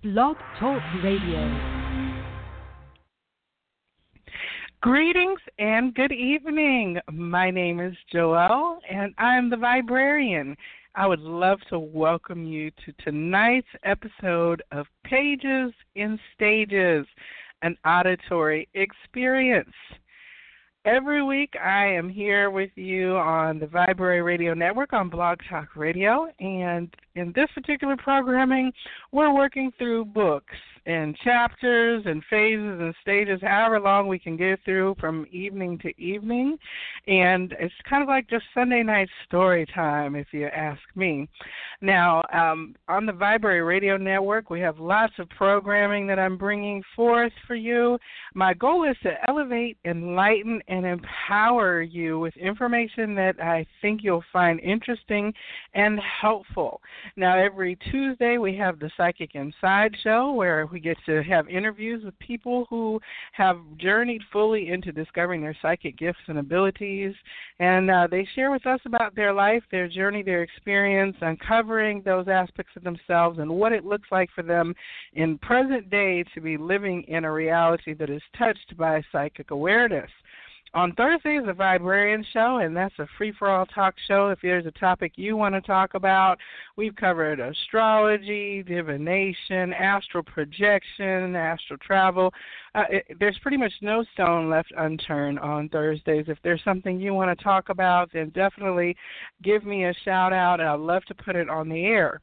Blog Talk Radio. Greetings and good evening. My name is Joelle and I'm the Viberarian. I would love to welcome you to tonight's episode of Pages in Stages, an auditory experience. Every week, I am here with you on the Viberary Radio Network on Blog Talk Radio, and in this particular programming, we're working through books and chapters and phases and stages, however long we can get through from evening to evening. And it's kind of like just Sunday night story time, if you ask me. Now, um, on the Viberary Radio Network, we have lots of programming that I'm bringing forth for you. My goal is to elevate, enlighten, and empower you with information that I think you'll find interesting and helpful. Now, every Tuesday, we have the Psychic Inside show where we get to have interviews with people who have journeyed fully into discovering their psychic gifts and abilities. And uh, they share with us about their life, their journey, their experience, uncovering those aspects of themselves and what it looks like for them in present day to be living in a reality that is touched by psychic awareness. On Thursday is a Viberarian show, and that's a free for all talk show. If there's a topic you want to talk about, we've covered astrology, divination, astral projection, astral travel. Uh, it, there's pretty much no stone left unturned on Thursdays. If there's something you want to talk about, then definitely give me a shout out, I'd love to put it on the air.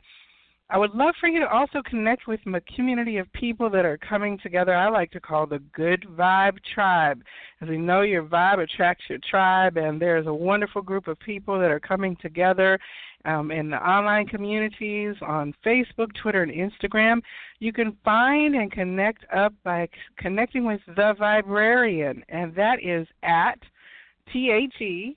I would love for you to also connect with a community of people that are coming together. I like to call the Good Vibe Tribe. As we know, your vibe attracts your tribe, and there's a wonderful group of people that are coming together um, in the online communities on Facebook, Twitter, and Instagram. You can find and connect up by connecting with the Viberarian, and that is at T H E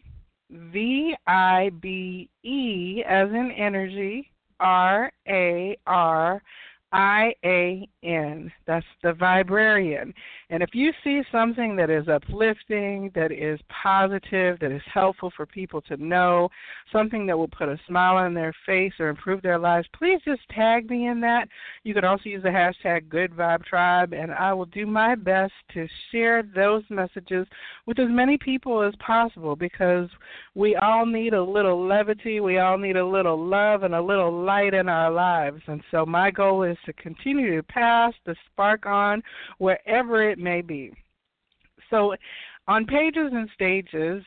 V I B E as in energy R A R I A N. That's the Viberarian. And if you see something that is uplifting, that is positive, that is helpful for people to know, something that will put a smile on their face or improve their lives, please just tag me in that. You can also use the hashtag Good Vibe Tribe, and I will do my best to share those messages with as many people as possible because we all need a little levity, we all need a little love and a little light in our lives. And so my goal is to continue to pass the spark on wherever it may be. So, on Pages and Stages,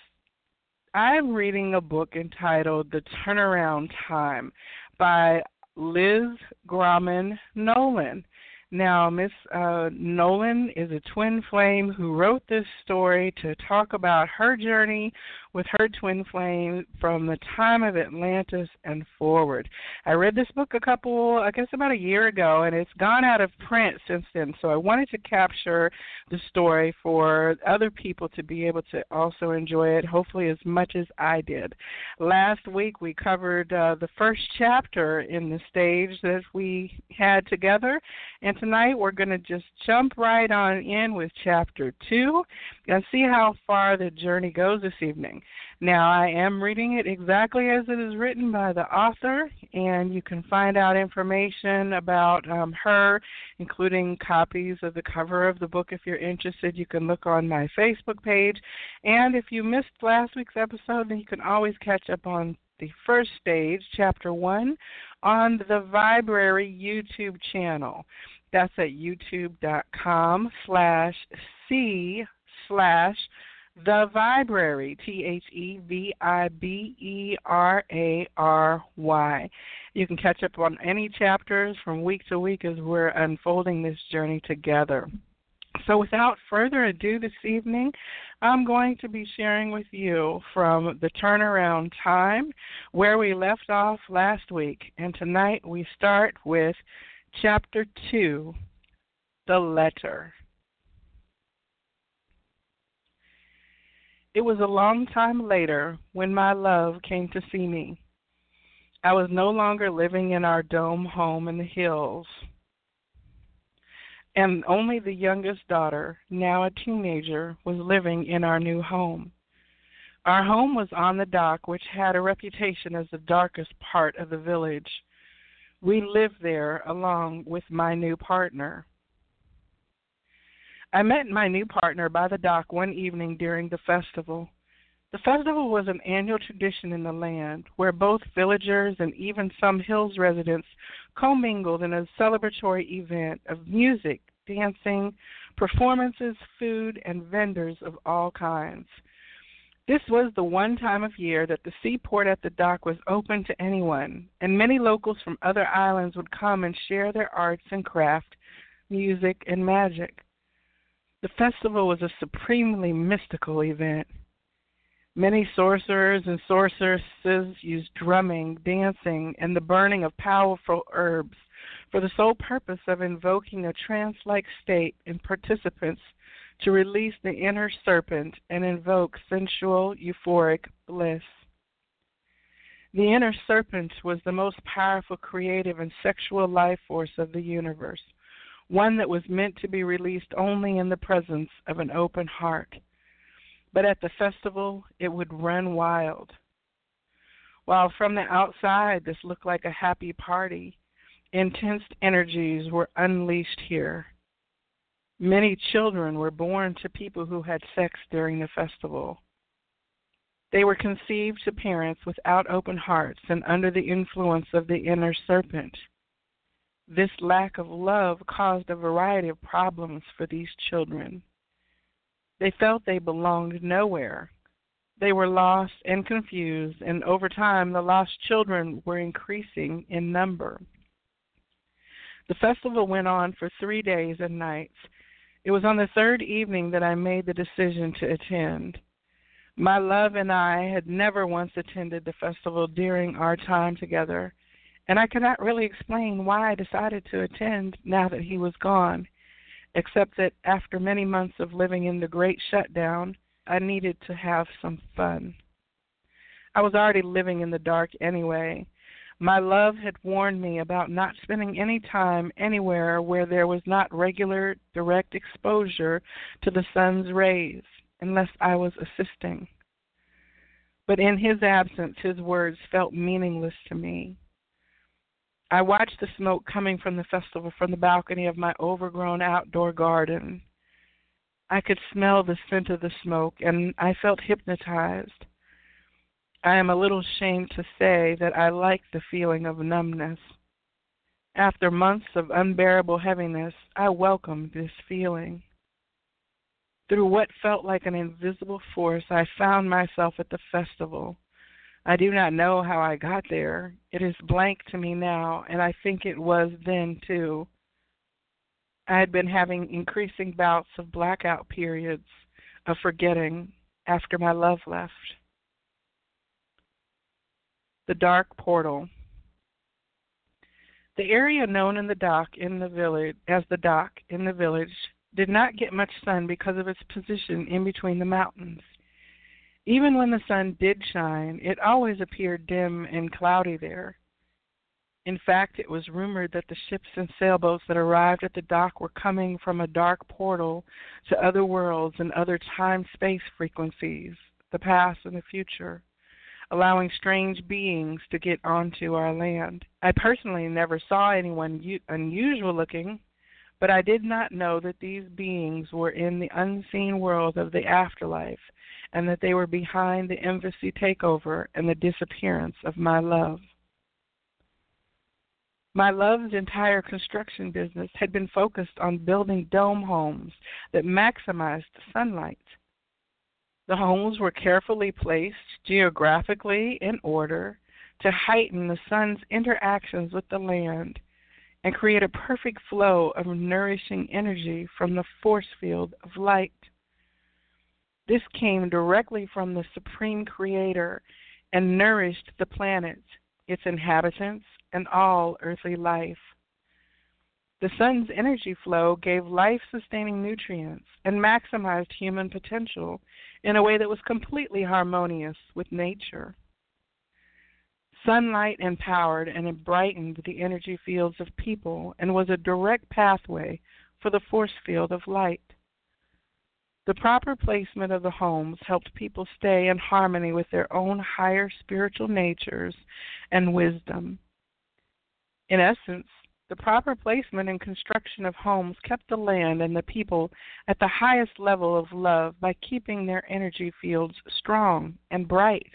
I'm reading a book entitled The Turnaround Time by Liz Grauman Nolan. Now, Miss uh, Nolan is a twin flame who wrote this story to talk about her journey with her twin flame from the time of Atlantis and forward. I read this book a couple, I guess about a year ago, and it's gone out of print since then. So I wanted to capture the story for other people to be able to also enjoy it, hopefully as much as I did. Last week we covered uh, the first chapter in the stage that we had together, and tonight we're going to just jump right on in with chapter two and see how far the journey goes this evening. Now, I am reading it exactly as it is written by the author, and you can find out information about um, her, including copies of the cover of the book if you're interested. You can look on my Facebook page. And if you missed last week's episode, then you can always catch up on the first stage, chapter one, on the Viberary YouTube channel. That's at youtube.com slash C slash the Viberary, T H E V I B E R A R Y. You can catch up on any chapters from week to week as we're unfolding this journey together. So, without further ado, this evening, I'm going to be sharing with you from the turnaround time where we left off last week. And tonight we start with chapter 2 The Letter. It was a long time later when my love came to see me. I was no longer living in our dome home in the hills, and only the youngest daughter, now a teenager, was living in our new home. Our home was on the dock, which had a reputation as the darkest part of the village. We lived there along with my new partner. I met my new partner by the dock one evening during the festival. The festival was an annual tradition in the land where both villagers and even some hills residents commingled in a celebratory event of music, dancing, performances, food, and vendors of all kinds. This was the one time of year that the seaport at the dock was open to anyone, and many locals from other islands would come and share their arts and craft, music, and magic. The festival was a supremely mystical event. Many sorcerers and sorceresses used drumming, dancing, and the burning of powerful herbs for the sole purpose of invoking a trance like state in participants to release the inner serpent and invoke sensual, euphoric bliss. The inner serpent was the most powerful creative and sexual life force of the universe, one that was meant to be released only in the presence of an open heart. But at the festival, it would run wild. While from the outside this looked like a happy party, intense energies were unleashed here. Many children were born to people who had sex during the festival. They were conceived to parents without open hearts and under the influence of the inner serpent. This lack of love caused a variety of problems for these children. They felt they belonged nowhere. They were lost and confused, and over time, the lost children were increasing in number. The festival went on for three days and nights. It was on the third evening that I made the decision to attend. My love and I had never once attended the festival during our time together, and I could not really explain why I decided to attend now that he was gone except that after many months of living in the great shutdown, I needed to have some fun. I was already living in the dark anyway. My love had warned me about not spending any time anywhere where there was not regular, direct exposure to the sun's rays, unless I was assisting. But in his absence, his words felt meaningless to me. I watched the smoke coming from the festival from the balcony of my overgrown outdoor garden. I could smell the scent of the smoke, and I felt hypnotized. I am a little ashamed to say that I liked the feeling of numbness. After months of unbearable heaviness, I welcomed this feeling. Through what felt like an invisible force, I found myself at the festival I do not know how I got there. It is blank to me now, and I think it was then too. I had been having increasing bouts of blackout periods of forgetting after my love left. The Dark Portal. The area known in the dock in the village as the dock in the village did not get much sun because of its position in between the mountains. Even when the sun did shine, it always appeared dim and cloudy there. In fact, it was rumored that the ships and sailboats that arrived at the dock were coming from a dark portal to other worlds and other time space frequencies, the past and the future, allowing strange beings to get onto our land. I personally never saw anyone unusual looking, but I did not know that these beings were in the unseen world of the afterlife and that they were behind the embassy takeover and the disappearance of my love. My love's entire construction business had been focused on building dome homes that maximized sunlight. The homes were carefully placed geographically in order to heighten the sun's interactions with the land and create a perfect flow of nourishing energy from the force field of light. This came directly from the Supreme Creator and nourished the planet, its inhabitants, and all earthly life. The sun's energy flow gave life sustaining nutrients and maximized human potential in a way that was completely harmonious with nature. Sunlight empowered and brightened the energy fields of people and was a direct pathway for the force field of light. The proper placement of the homes helped people stay in harmony with their own higher spiritual natures and wisdom. In essence, the proper placement and construction of homes kept the land and the people at the highest level of love by keeping their energy fields strong and bright.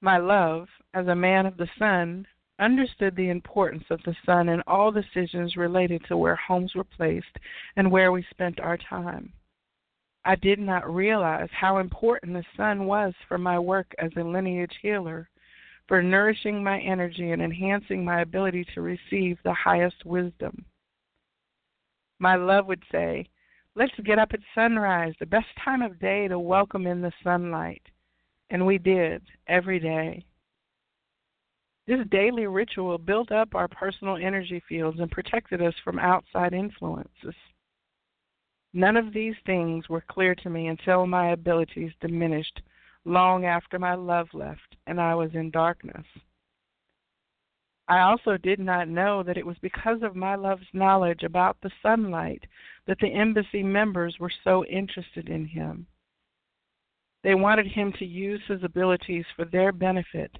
My love, as a man of the sun, understood the importance of the sun in all decisions related to where homes were placed and where we spent our time. I did not realize how important the sun was for my work as a lineage healer, for nourishing my energy and enhancing my ability to receive the highest wisdom. My love would say, Let's get up at sunrise, the best time of day to welcome in the sunlight. And we did, every day. This daily ritual built up our personal energy fields and protected us from outside influences. None of these things were clear to me until my abilities diminished long after my love left and I was in darkness. I also did not know that it was because of my love's knowledge about the sunlight that the embassy members were so interested in him. They wanted him to use his abilities for their benefit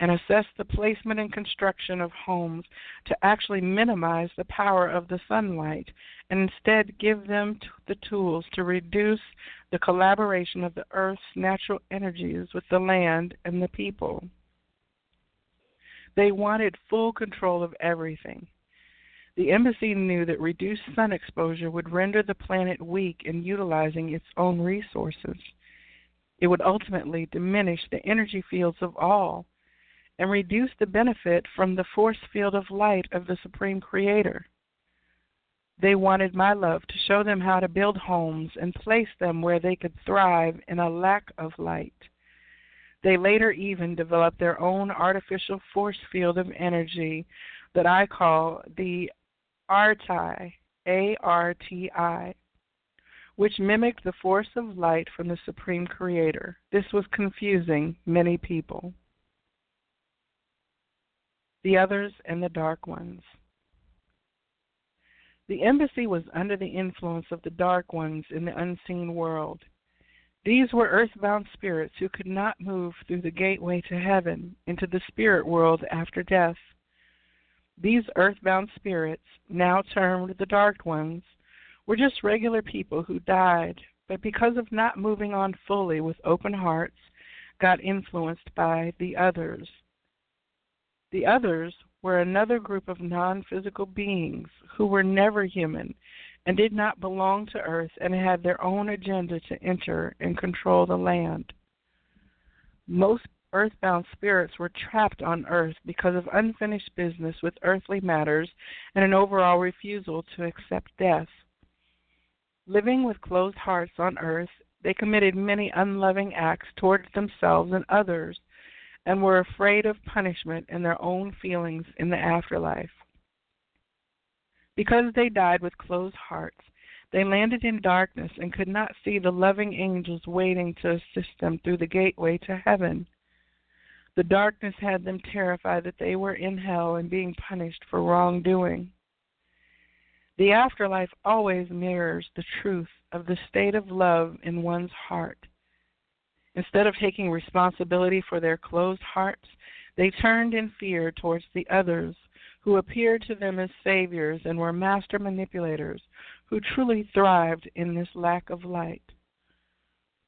and assess the placement and construction of homes to actually minimize the power of the sunlight and instead give them the tools to reduce the collaboration of the earth's natural energies with the land and the people. They wanted full control of everything. The embassy knew that reduced sun exposure would render the planet weak in utilizing its own resources. It would ultimately diminish the energy fields of all and reduce the benefit from the force field of light of the Supreme Creator. They wanted my love to show them how to build homes and place them where they could thrive in a lack of light. They later even developed their own artificial force field of energy that I call the ARTI, A R T I, which mimicked the force of light from the Supreme Creator. This was confusing many people the others and the dark ones. The embassy was under the influence of the dark ones in the unseen world. These were earthbound spirits who could not move through the gateway to heaven into the spirit world after death. These earthbound spirits, now termed the dark ones, were just regular people who died, but because of not moving on fully with open hearts, got influenced by the others. The others were another group of non physical beings who were never human and did not belong to earth and had their own agenda to enter and control the land. Most earthbound spirits were trapped on earth because of unfinished business with earthly matters and an overall refusal to accept death. Living with closed hearts on earth, they committed many unloving acts towards themselves and others and were afraid of punishment and their own feelings in the afterlife. Because they died with closed hearts, they landed in darkness and could not see the loving angels waiting to assist them through the gateway to heaven. The darkness had them terrified that they were in hell and being punished for wrongdoing. The afterlife always mirrors the truth of the state of love in one's heart. Instead of taking responsibility for their closed hearts, they turned in fear towards the others who appeared to them as saviors and were master manipulators who truly thrived in this lack of light.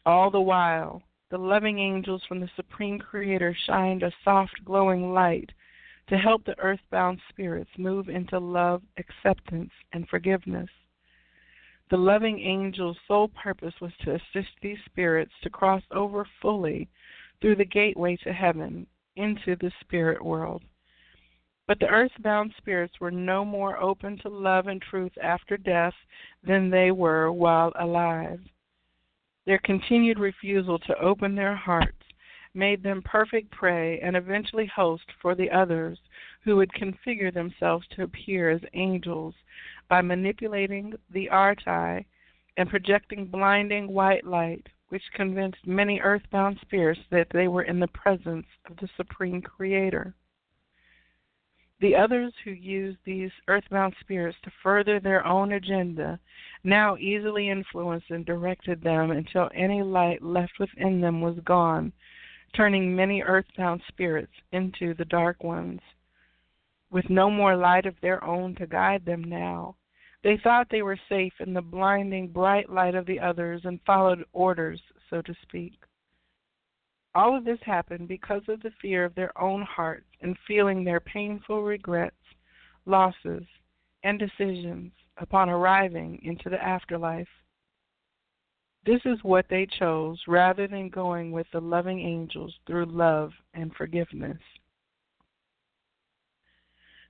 All the while, the loving angels from the Supreme Creator shined a soft, glowing light to help the earthbound spirits move into love, acceptance, and forgiveness. The loving angel's sole purpose was to assist these spirits to cross over fully through the gateway to heaven into the spirit world. But the earthbound spirits were no more open to love and truth after death than they were while alive. Their continued refusal to open their hearts made them perfect prey and eventually host for the others who would configure themselves to appear as angels by manipulating the arti and projecting blinding white light, which convinced many earthbound spirits that they were in the presence of the Supreme Creator. The others who used these earthbound spirits to further their own agenda now easily influenced and directed them until any light left within them was gone, turning many earthbound spirits into the dark ones. with no more light of their own to guide them now. They thought they were safe in the blinding bright light of the others and followed orders, so to speak. All of this happened because of the fear of their own hearts and feeling their painful regrets, losses, and decisions upon arriving into the afterlife. This is what they chose rather than going with the loving angels through love and forgiveness.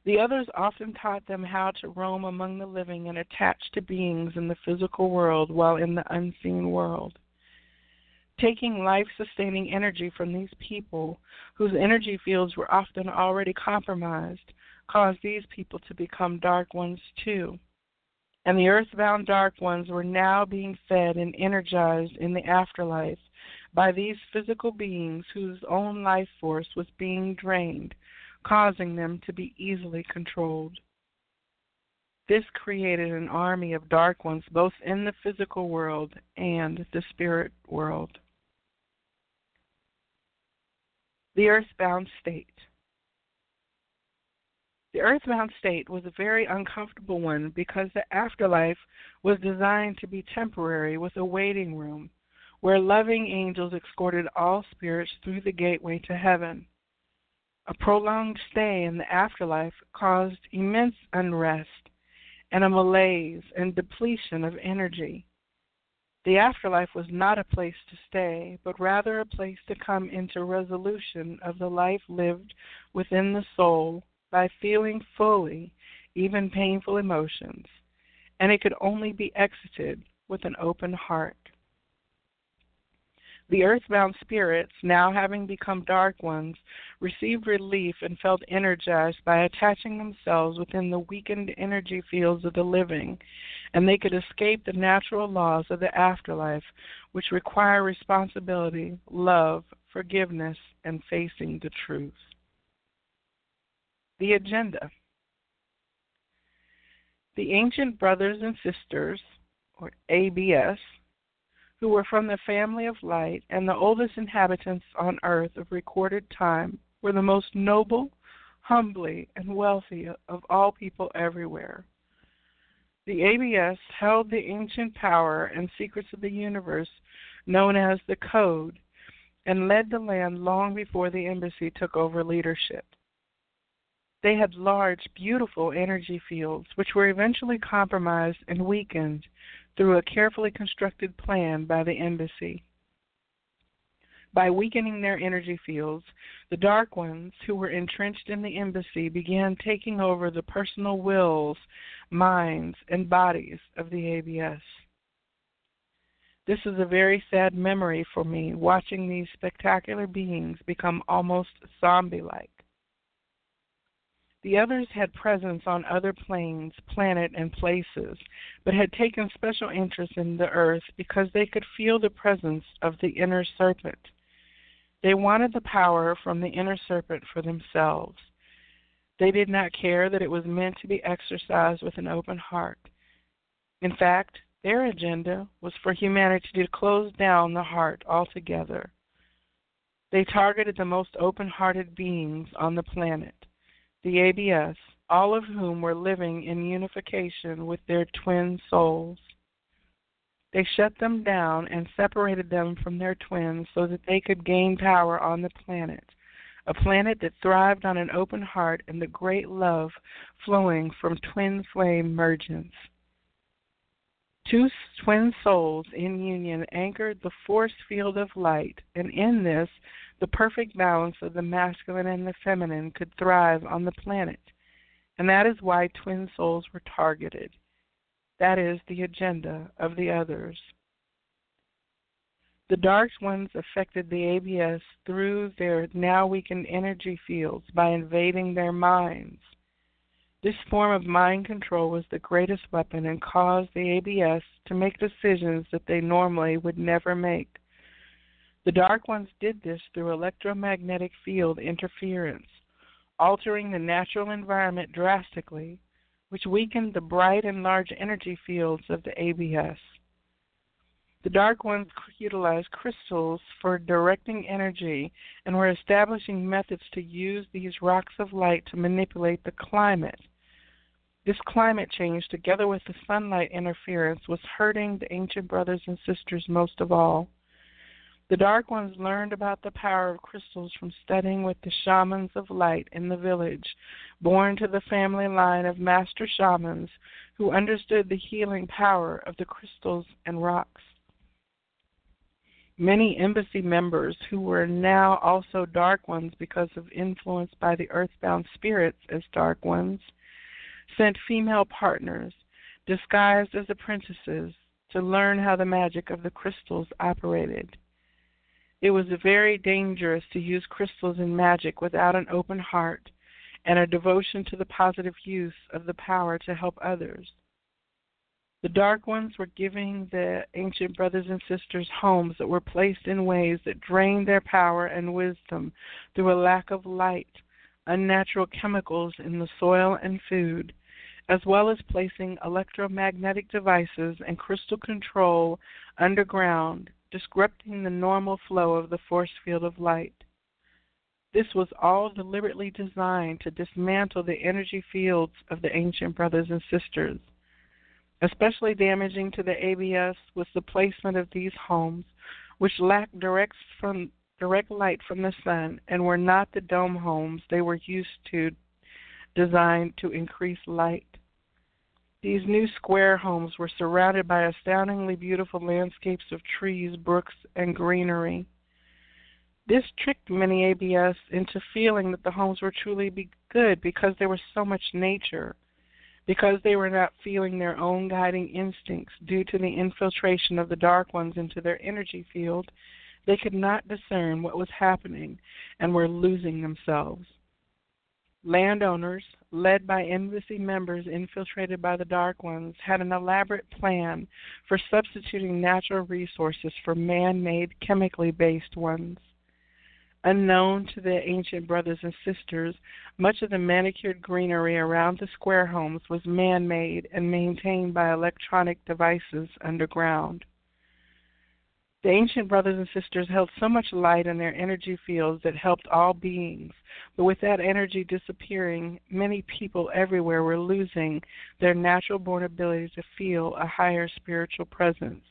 The others often taught them how to roam among the living and attach to beings in the physical world while in the unseen world. Taking life sustaining energy from these people, whose energy fields were often already compromised, caused these people to become dark ones too. And the earthbound dark ones were now being fed and energized in the afterlife by these physical beings whose own life force was being drained causing them to be easily controlled. This created an army of dark ones both in the physical world and the spirit world. The earthbound state. The earthbound state was a very uncomfortable one because the afterlife was designed to be temporary with a waiting room where loving angels escorted all spirits through the gateway to heaven. A prolonged stay in the afterlife caused immense unrest and a malaise and depletion of energy. The afterlife was not a place to stay, but rather a place to come into resolution of the life lived within the soul by feeling fully even painful emotions, and it could only be exited with an open heart. The earthbound spirits, now having become dark ones, received relief and felt energized by attaching themselves within the weakened energy fields of the living, and they could escape the natural laws of the afterlife, which require responsibility, love, forgiveness, and facing the truth. The agenda. The ancient brothers and sisters, or ABS, who were from the family of light and the oldest inhabitants on earth of recorded time, were the most noble, humbly, and wealthy of all people everywhere. The ABS held the ancient power and secrets of the universe known as the Code and led the land long before the embassy took over leadership. They had large, beautiful energy fields, which were eventually compromised and weakened through a carefully constructed plan by the embassy. By weakening their energy fields, the Dark Ones, who were entrenched in the embassy, began taking over the personal wills, minds, and bodies of the ABS. This is a very sad memory for me, watching these spectacular beings become almost zombie like. The others had presence on other planes, planet, and places, but had taken special interest in the earth because they could feel the presence of the inner serpent. They wanted the power from the inner serpent for themselves. They did not care that it was meant to be exercised with an open heart. In fact, their agenda was for humanity to close down the heart altogether. They targeted the most open hearted beings on the planet the ABS, all of whom were living in unification with their twin souls. They shut them down and separated them from their twins so that they could gain power on the planet, a planet that thrived on an open heart and the great love flowing from twin flame mergence. Two twin souls in union anchored the force field of light, and in this, the perfect balance of the masculine and the feminine could thrive on the planet. And that is why twin souls were targeted. That is the agenda of the others. The dark ones affected the ABS through their now weakened energy fields by invading their minds. This form of mind control was the greatest weapon and caused the ABS to make decisions that they normally would never make. The dark ones did this through electromagnetic field interference, altering the natural environment drastically, which weakened the bright and large energy fields of the ABS. The Dark Ones utilized crystals for directing energy and were establishing methods to use these rocks of light to manipulate the climate. This climate change, together with the sunlight interference, was hurting the ancient brothers and sisters most of all. The Dark Ones learned about the power of crystals from studying with the shamans of light in the village, born to the family line of master shamans who understood the healing power of the crystals and rocks. Many embassy members who were now also Dark Ones because of influence by the earthbound spirits as Dark Ones sent female partners disguised as apprentices to learn how the magic of the crystals operated. It was very dangerous to use crystals in magic without an open heart and a devotion to the positive use of the power to help others. The dark ones were giving the ancient brothers and sisters homes that were placed in ways that drained their power and wisdom through a lack of light, unnatural chemicals in the soil and food, as well as placing electromagnetic devices and crystal control underground, disrupting the normal flow of the force field of light. This was all deliberately designed to dismantle the energy fields of the ancient brothers and sisters Especially damaging to the ABS was the placement of these homes, which lacked direct, from, direct light from the sun and were not the dome homes they were used to, designed to increase light. These new square homes were surrounded by astoundingly beautiful landscapes of trees, brooks, and greenery. This tricked many ABS into feeling that the homes were truly be good because there was so much nature because they were not feeling their own guiding instincts due to the infiltration of the dark ones into their energy field, they could not discern what was happening and were losing themselves. Landowners, led by embassy members infiltrated by the Dark Ones, had an elaborate plan for substituting natural resources for man made, chemically based ones. Unknown to the ancient brothers and sisters, much of the manicured greenery around the square homes was man made and maintained by electronic devices underground. The ancient brothers and sisters held so much light in their energy fields that helped all beings, but with that energy disappearing, many people everywhere were losing their natural born ability to feel a higher spiritual presence.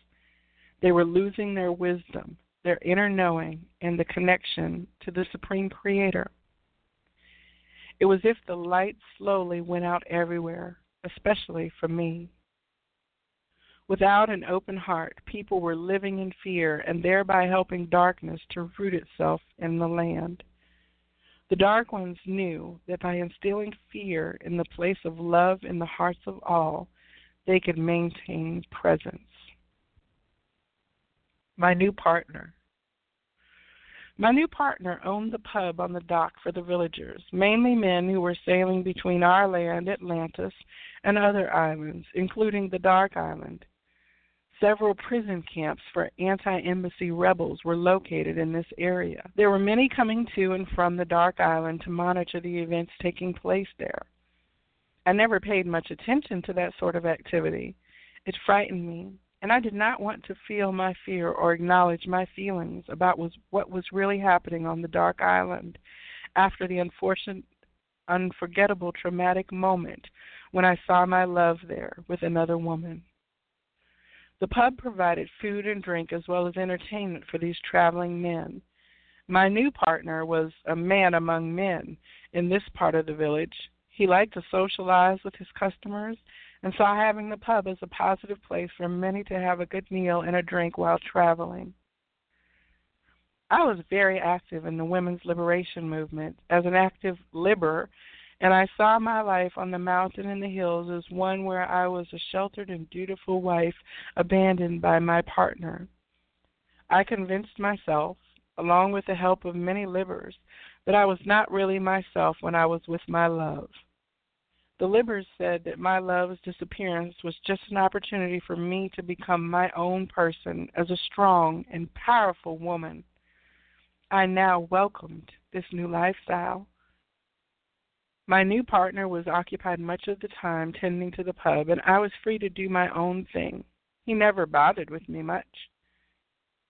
They were losing their wisdom, their inner knowing, and the connection to the Supreme Creator. It was as if the light slowly went out everywhere, especially for me. Without an open heart, people were living in fear and thereby helping darkness to root itself in the land. The Dark Ones knew that by instilling fear in the place of love in the hearts of all, they could maintain presence my new partner. My new partner owned the pub on the dock for the villagers, mainly men who were sailing between our land, Atlantis, and other islands, including the Dark Island. Several prison camps for anti embassy rebels were located in this area. There were many coming to and from the Dark Island to monitor the events taking place there. I never paid much attention to that sort of activity. It frightened me, and I did not want to feel my fear or acknowledge my feelings about what was really happening on the dark island after the unfortunate, unforgettable, traumatic moment when I saw my love there with another woman. The pub provided food and drink as well as entertainment for these traveling men. My new partner was a man among men in this part of the village. He liked to socialize with his customers and saw having the pub as a positive place for many to have a good meal and a drink while traveling. I was very active in the women's liberation movement as an active liber, and I saw my life on the mountain and the hills as one where I was a sheltered and dutiful wife abandoned by my partner. I convinced myself, along with the help of many libers, that I was not really myself when I was with my love. The Libers said that my love's disappearance was just an opportunity for me to become my own person as a strong and powerful woman. I now welcomed this new lifestyle. My new partner was occupied much of the time tending to the pub, and I was free to do my own thing. He never bothered with me much.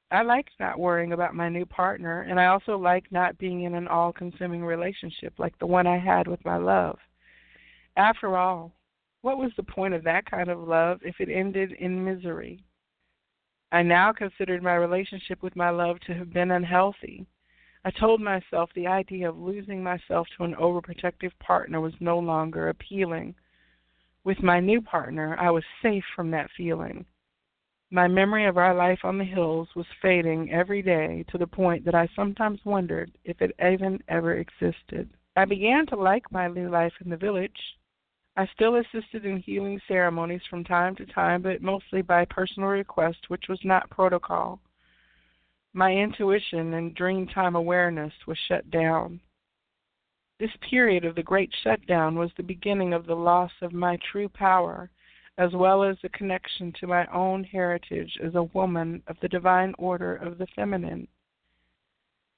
I liked not worrying about my new partner, and I also liked not being in an all consuming relationship like the one I had with my love. After all, what was the point of that kind of love if it ended in misery? I now considered my relationship with my love to have been unhealthy. I told myself the idea of losing myself to an overprotective partner was no longer appealing. With my new partner, I was safe from that feeling. My memory of our life on the hills was fading every day to the point that I sometimes wondered if it even ever existed. I began to like my new life in the village. I still assisted in healing ceremonies from time to time, but mostly by personal request, which was not protocol. My intuition and dreamtime awareness was shut down. This period of the great shutdown was the beginning of the loss of my true power as well as the connection to my own heritage as a woman of the divine order of the feminine.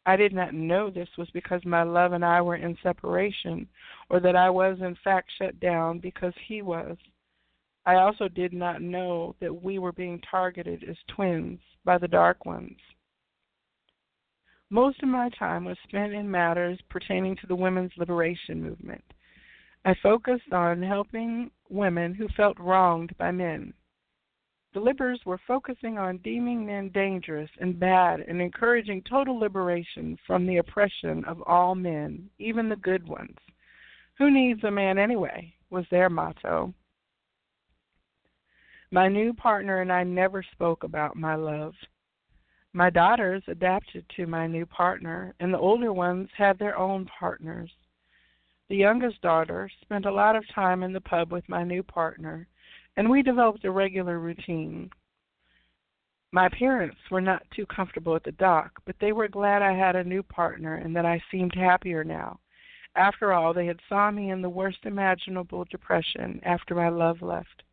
I did not know this was because my love and I were in separation, or that I was in fact shut down because he was. I also did not know that we were being targeted as twins by the Dark Ones. Most of my time was spent in matters pertaining to the women's liberation movement. I focused on helping women who felt wronged by men. The liberals were focusing on deeming men dangerous and bad and encouraging total liberation from the oppression of all men, even the good ones. Who needs a man anyway? was their motto. My new partner and I never spoke about my love. My daughters adapted to my new partner, and the older ones had their own partners. The youngest daughter spent a lot of time in the pub with my new partner, and we developed a regular routine. My parents were not too comfortable at the dock, but they were glad I had a new partner and that I seemed happier now. After all, they had saw me in the worst imaginable depression after my love left.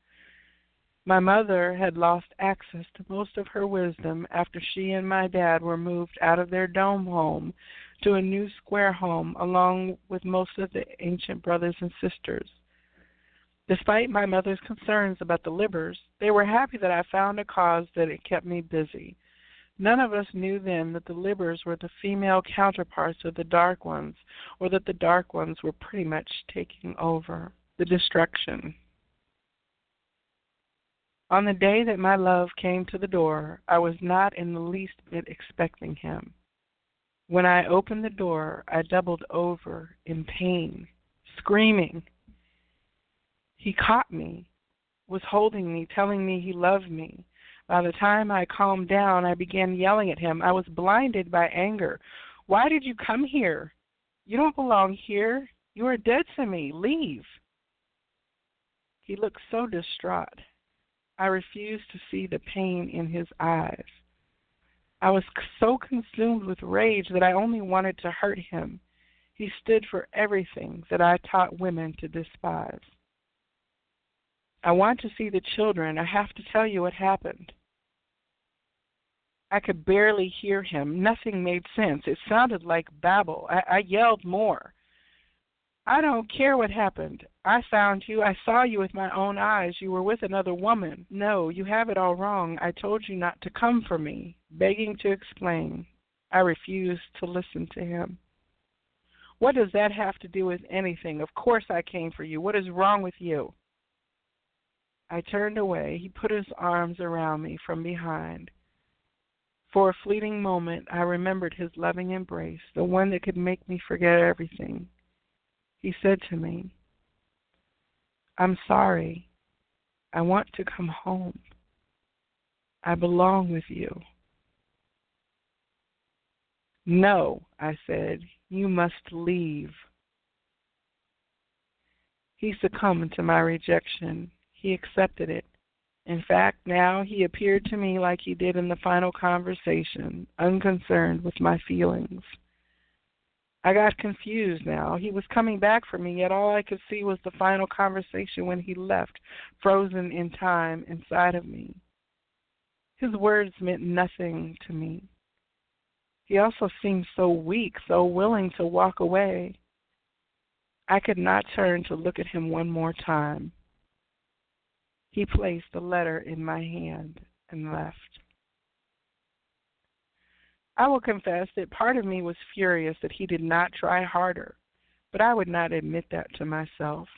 My mother had lost access to most of her wisdom after she and my dad were moved out of their dome home to a new square home along with most of the ancient brothers and sisters. Despite my mother's concerns about the Libbers, they were happy that I found a cause that it kept me busy. None of us knew then that the Libbers were the female counterparts of the Dark Ones, or that the Dark Ones were pretty much taking over the destruction. On the day that my love came to the door, I was not in the least bit expecting him. When I opened the door, I doubled over in pain, screaming. He caught me, was holding me, telling me he loved me. By the time I calmed down, I began yelling at him. I was blinded by anger. Why did you come here? You don't belong here. You are dead to me. Leave. He looked so distraught. I refused to see the pain in his eyes. I was so consumed with rage that I only wanted to hurt him. He stood for everything that I taught women to despise. I want to see the children. I have to tell you what happened. I could barely hear him. Nothing made sense. It sounded like babble. I, I yelled more. I don't care what happened. I found you. I saw you with my own eyes. You were with another woman. No, you have it all wrong. I told you not to come for me. Begging to explain. I refused to listen to him. What does that have to do with anything? Of course I came for you. What is wrong with you? I turned away. He put his arms around me from behind. For a fleeting moment, I remembered his loving embrace, the one that could make me forget everything. He said to me, I'm sorry. I want to come home. I belong with you. No, I said, you must leave. He succumbed to my rejection. He accepted it. In fact, now he appeared to me like he did in the final conversation, unconcerned with my feelings. I got confused now. He was coming back for me, yet all I could see was the final conversation when he left, frozen in time inside of me. His words meant nothing to me. He also seemed so weak, so willing to walk away. I could not turn to look at him one more time. He placed the letter in my hand and left. I will confess that part of me was furious that he did not try harder, but I would not admit that to myself.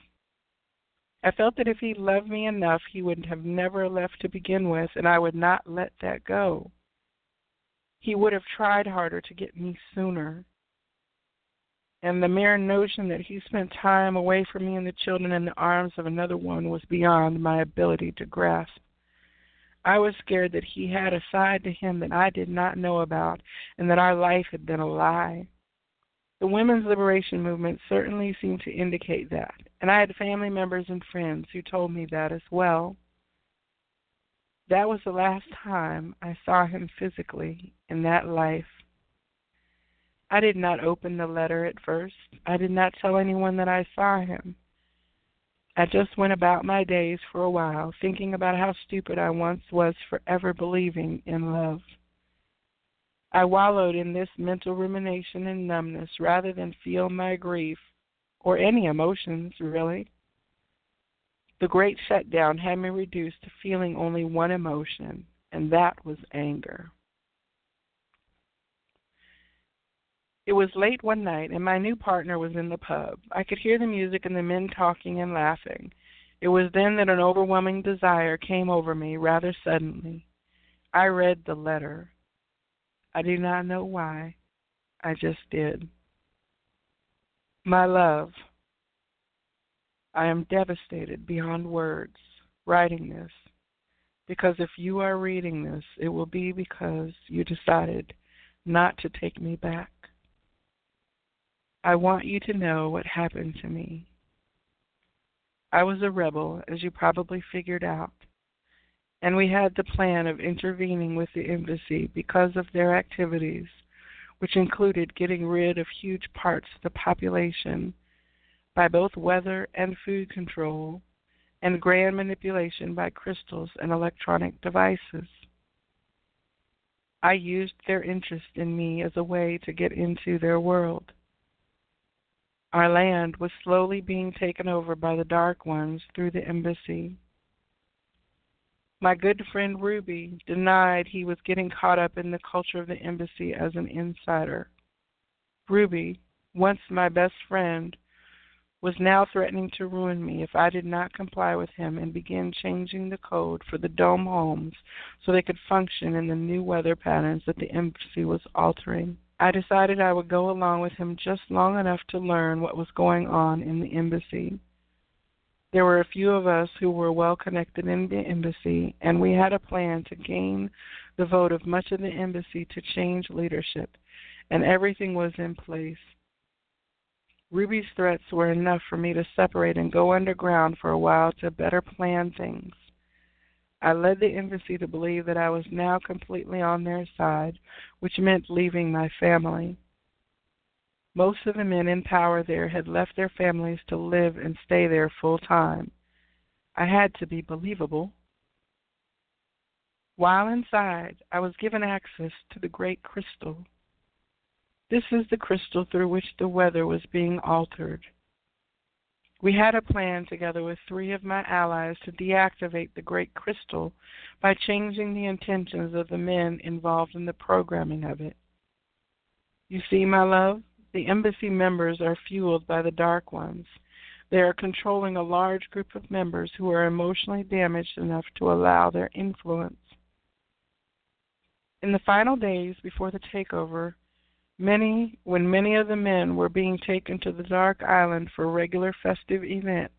I felt that if he loved me enough, he would have never left to begin with, and I would not let that go. He would have tried harder to get me sooner. And the mere notion that he spent time away from me and the children in the arms of another woman was beyond my ability to grasp. I was scared that he had a side to him that I did not know about and that our life had been a lie. The women's liberation movement certainly seemed to indicate that, and I had family members and friends who told me that as well. That was the last time I saw him physically in that life. I did not open the letter at first. I did not tell anyone that I saw him. I just went about my days for a while, thinking about how stupid I once was for ever believing in love. I wallowed in this mental rumination and numbness rather than feel my grief or any emotions, really. The great shutdown had me reduced to feeling only one emotion, and that was anger. It was late one night, and my new partner was in the pub. I could hear the music and the men talking and laughing. It was then that an overwhelming desire came over me rather suddenly. I read the letter. I do not know why. I just did. My love, I am devastated beyond words writing this because if you are reading this, it will be because you decided not to take me back. I want you to know what happened to me. I was a rebel, as you probably figured out, and we had the plan of intervening with the embassy because of their activities, which included getting rid of huge parts of the population by both weather and food control, and grand manipulation by crystals and electronic devices. I used their interest in me as a way to get into their world. Our land was slowly being taken over by the Dark Ones through the embassy. My good friend Ruby denied he was getting caught up in the culture of the embassy as an insider. Ruby, once my best friend, was now threatening to ruin me if I did not comply with him and begin changing the code for the dome homes so they could function in the new weather patterns that the embassy was altering. I decided I would go along with him just long enough to learn what was going on in the embassy. There were a few of us who were well connected in the embassy, and we had a plan to gain the vote of much of the embassy to change leadership, and everything was in place. Ruby's threats were enough for me to separate and go underground for a while to better plan things. I led the embassy to believe that I was now completely on their side, which meant leaving my family. Most of the men in power there had left their families to live and stay there full time. I had to be believable. While inside, I was given access to the great crystal. This is the crystal through which the weather was being altered. We had a plan together with three of my allies to deactivate the Great Crystal by changing the intentions of the men involved in the programming of it. You see, my love, the embassy members are fueled by the Dark Ones. They are controlling a large group of members who are emotionally damaged enough to allow their influence. In the final days before the takeover, Many, when many of the men were being taken to the dark island for a regular festive event,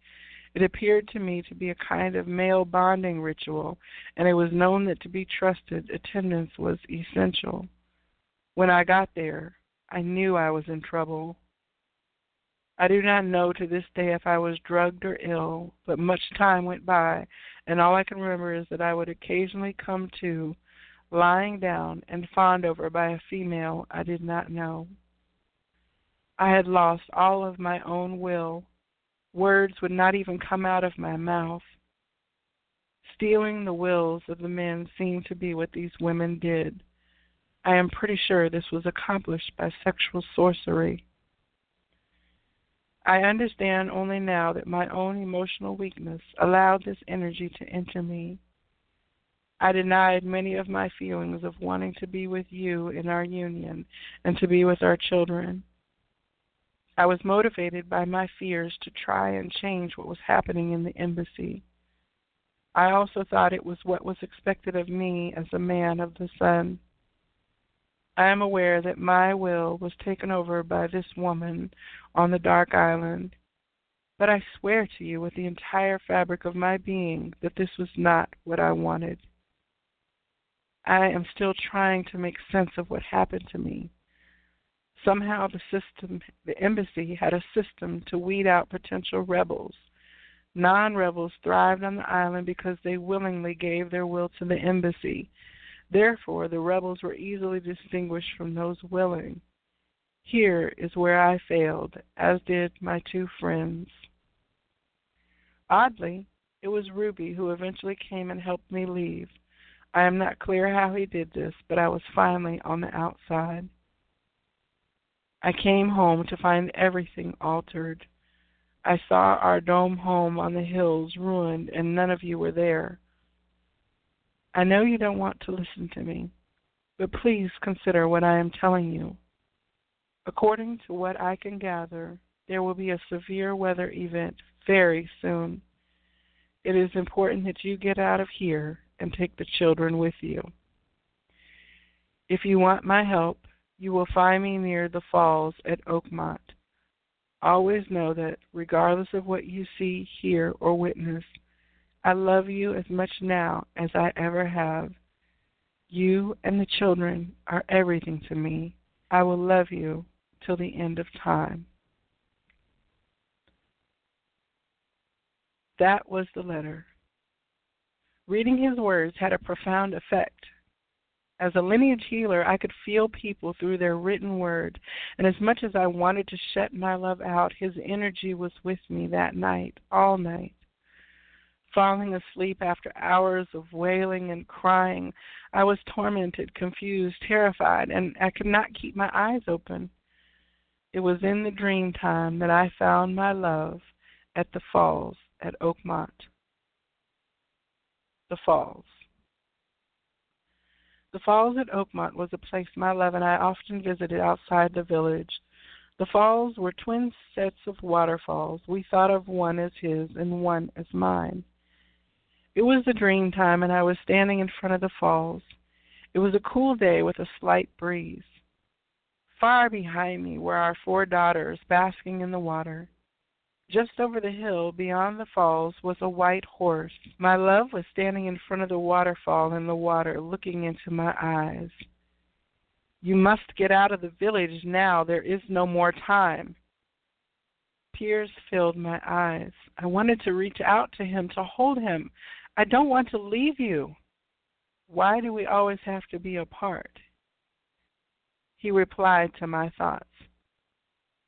it appeared to me to be a kind of male bonding ritual, and it was known that to be trusted, attendance was essential. When I got there, I knew I was in trouble. I do not know to this day if I was drugged or ill, but much time went by, and all I can remember is that I would occasionally come to lying down and fawned over by a female I did not know. I had lost all of my own will. Words would not even come out of my mouth. Stealing the wills of the men seemed to be what these women did. I am pretty sure this was accomplished by sexual sorcery. I understand only now that my own emotional weakness allowed this energy to enter me. I denied many of my feelings of wanting to be with you in our union and to be with our children. I was motivated by my fears to try and change what was happening in the embassy. I also thought it was what was expected of me as a man of the sun. I am aware that my will was taken over by this woman on the dark island, but I swear to you with the entire fabric of my being that this was not what I wanted. I am still trying to make sense of what happened to me. Somehow the system, the embassy had a system to weed out potential rebels. Non rebels thrived on the island because they willingly gave their will to the embassy. Therefore, the rebels were easily distinguished from those willing. Here is where I failed, as did my two friends. Oddly, it was Ruby who eventually came and helped me leave. I am not clear how he did this, but I was finally on the outside. I came home to find everything altered. I saw our dome home on the hills ruined, and none of you were there. I know you don't want to listen to me, but please consider what I am telling you. According to what I can gather, there will be a severe weather event very soon. It is important that you get out of here and take the children with you. If you want my help, you will find me near the falls at Oakmont. Always know that, regardless of what you see, hear, or witness, I love you as much now as I ever have. You and the children are everything to me. I will love you till the end of time. That was the letter. Reading his words had a profound effect. As a lineage healer, I could feel people through their written word, and as much as I wanted to shut my love out, his energy was with me that night, all night. Falling asleep after hours of wailing and crying, I was tormented, confused, terrified, and I could not keep my eyes open. It was in the dream time that I found my love at the falls at Oakmont. The Falls. The falls at Oakmont was a place my love and I often visited outside the village. The falls were twin sets of waterfalls. We thought of one as his and one as mine. It was the dream time, and I was standing in front of the falls. It was a cool day with a slight breeze. Far behind me were our four daughters basking in the water. Just over the hill beyond the falls was a white horse. My love was standing in front of the waterfall in the water, looking into my eyes. You must get out of the village now. There is no more time. Tears filled my eyes. I wanted to reach out to him, to hold him. I don't want to leave you. Why do we always have to be apart? He replied to my thoughts.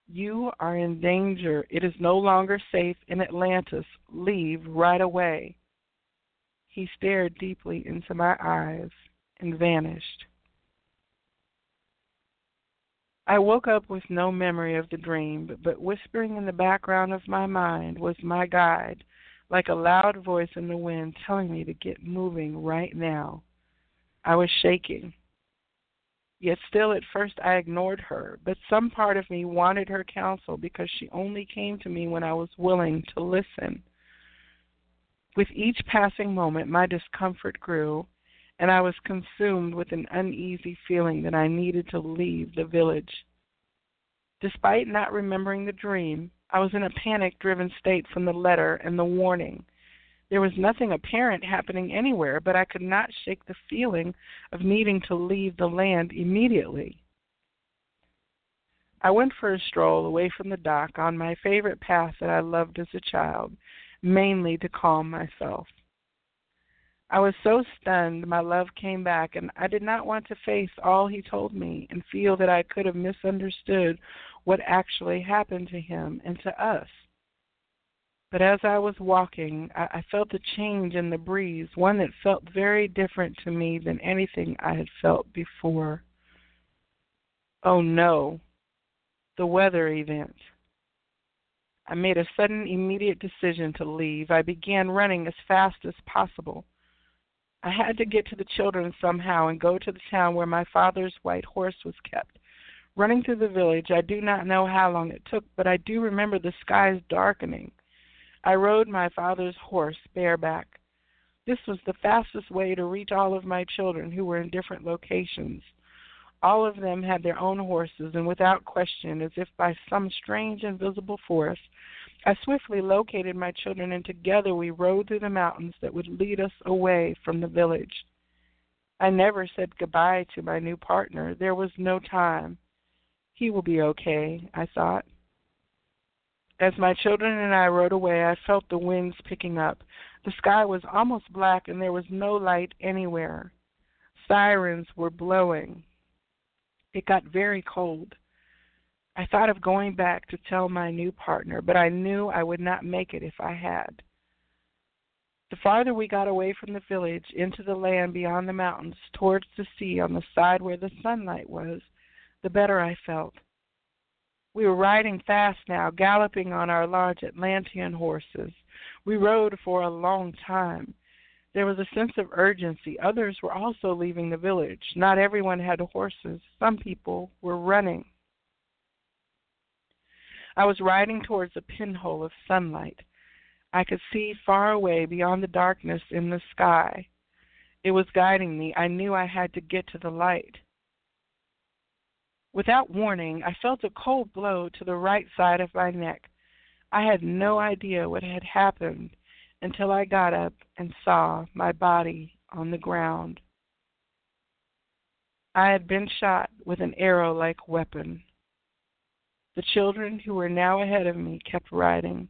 You are in danger. It is no longer safe in Atlantis. Leave right away. He stared deeply into my eyes and vanished. I woke up with no memory of the dream, but whispering in the background of my mind was my guide, like a loud voice in the wind telling me to get moving right now. I was shaking. Yet still at first I ignored her, but some part of me wanted her counsel because she only came to me when I was willing to listen. With each passing moment, my discomfort grew, and I was consumed with an uneasy feeling that I needed to leave the village. Despite not remembering the dream, I was in a panic driven state from the letter and the warning. There was nothing apparent happening anywhere, but I could not shake the feeling of needing to leave the land immediately. I went for a stroll away from the dock on my favorite path that I loved as a child, mainly to calm myself. I was so stunned my love came back, and I did not want to face all he told me and feel that I could have misunderstood what actually happened to him and to us. But as I was walking, I, I felt a change in the breeze, one that felt very different to me than anything I had felt before. Oh no, the weather event. I made a sudden, immediate decision to leave. I began running as fast as possible. I had to get to the children somehow and go to the town where my father's white horse was kept. Running through the village, I do not know how long it took, but I do remember the skies darkening. I rode my father's horse bareback. This was the fastest way to reach all of my children who were in different locations. All of them had their own horses, and without question, as if by some strange invisible force, I swiftly located my children, and together we rode through the mountains that would lead us away from the village. I never said goodbye to my new partner. There was no time. He will be okay, I thought. As my children and I rode away, I felt the winds picking up. The sky was almost black, and there was no light anywhere. Sirens were blowing. It got very cold. I thought of going back to tell my new partner, but I knew I would not make it if I had. The farther we got away from the village into the land beyond the mountains, towards the sea on the side where the sunlight was, the better I felt. We were riding fast now, galloping on our large Atlantean horses. We rode for a long time. There was a sense of urgency. Others were also leaving the village. Not everyone had horses. Some people were running. I was riding towards a pinhole of sunlight. I could see far away beyond the darkness in the sky. It was guiding me. I knew I had to get to the light. Without warning, I felt a cold blow to the right side of my neck. I had no idea what had happened until I got up and saw my body on the ground. I had been shot with an arrow like weapon. The children who were now ahead of me kept riding.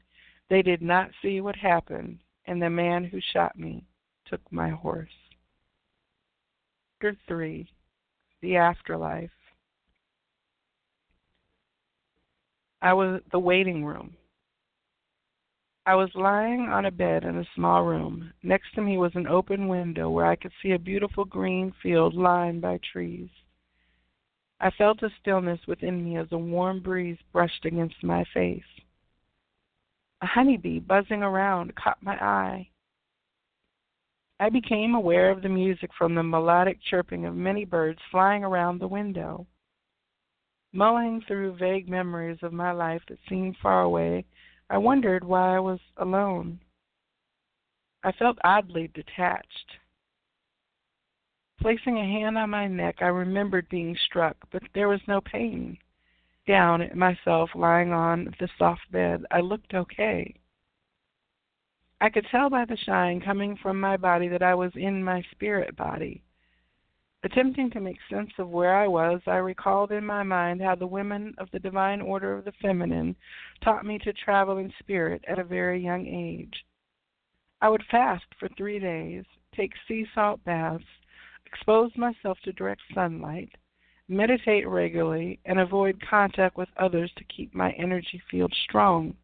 They did not see what happened, and the man who shot me took my horse. Chapter 3 The Afterlife. I was the waiting room. I was lying on a bed in a small room. Next to me was an open window where I could see a beautiful green field lined by trees. I felt a stillness within me as a warm breeze brushed against my face. A honeybee buzzing around caught my eye. I became aware of the music from the melodic chirping of many birds flying around the window. Mulling through vague memories of my life that seemed far away, I wondered why I was alone. I felt oddly detached. Placing a hand on my neck, I remembered being struck, but there was no pain. Down at myself, lying on the soft bed, I looked okay. I could tell by the shine coming from my body that I was in my spirit body. Attempting to make sense of where I was, I recalled in my mind how the women of the Divine Order of the Feminine taught me to travel in spirit at a very young age. I would fast for three days, take sea salt baths, expose myself to direct sunlight, meditate regularly, and avoid contact with others to keep my energy field strong.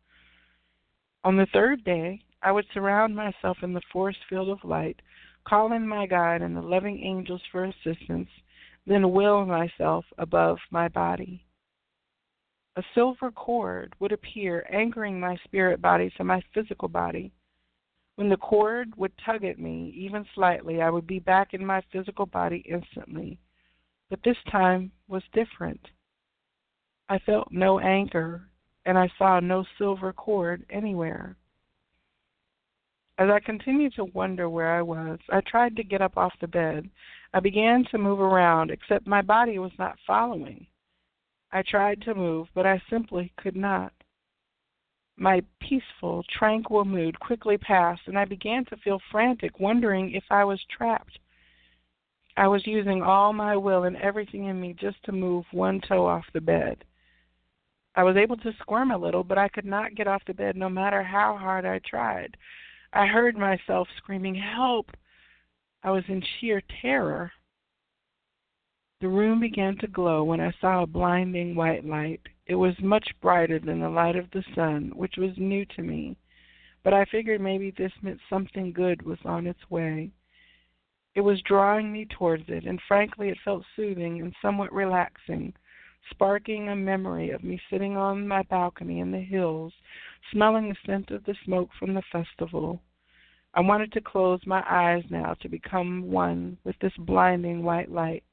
On the third day, I would surround myself in the force field of light, call in my God and the loving angels for assistance, then will myself above my body. A silver cord would appear, anchoring my spirit body to my physical body. When the cord would tug at me, even slightly, I would be back in my physical body instantly. But this time was different. I felt no anchor, and I saw no silver cord anywhere. As I continued to wonder where I was, I tried to get up off the bed. I began to move around, except my body was not following. I tried to move, but I simply could not. My peaceful, tranquil mood quickly passed, and I began to feel frantic, wondering if I was trapped. I was using all my will and everything in me just to move one toe off the bed. I was able to squirm a little, but I could not get off the bed no matter how hard I tried. I heard myself screaming, Help! I was in sheer terror. The room began to glow when I saw a blinding white light. It was much brighter than the light of the sun, which was new to me, but I figured maybe this meant something good was on its way. It was drawing me towards it, and frankly, it felt soothing and somewhat relaxing, sparking a memory of me sitting on my balcony in the hills, smelling the scent of the smoke from the festival. I wanted to close my eyes now to become one with this blinding white light.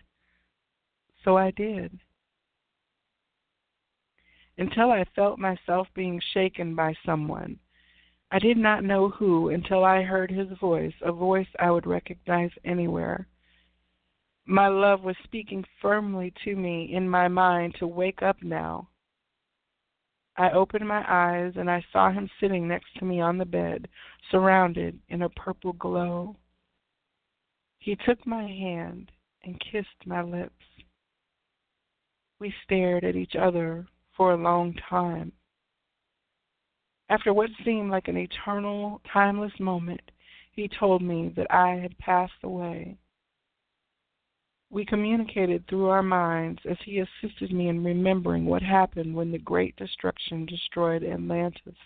So I did. Until I felt myself being shaken by someone. I did not know who until I heard his voice, a voice I would recognize anywhere. My love was speaking firmly to me in my mind to wake up now. I opened my eyes and I saw him sitting next to me on the bed, surrounded in a purple glow. He took my hand and kissed my lips. We stared at each other for a long time. After what seemed like an eternal, timeless moment, he told me that I had passed away. We communicated through our minds as he assisted me in remembering what happened when the great destruction destroyed Atlantis.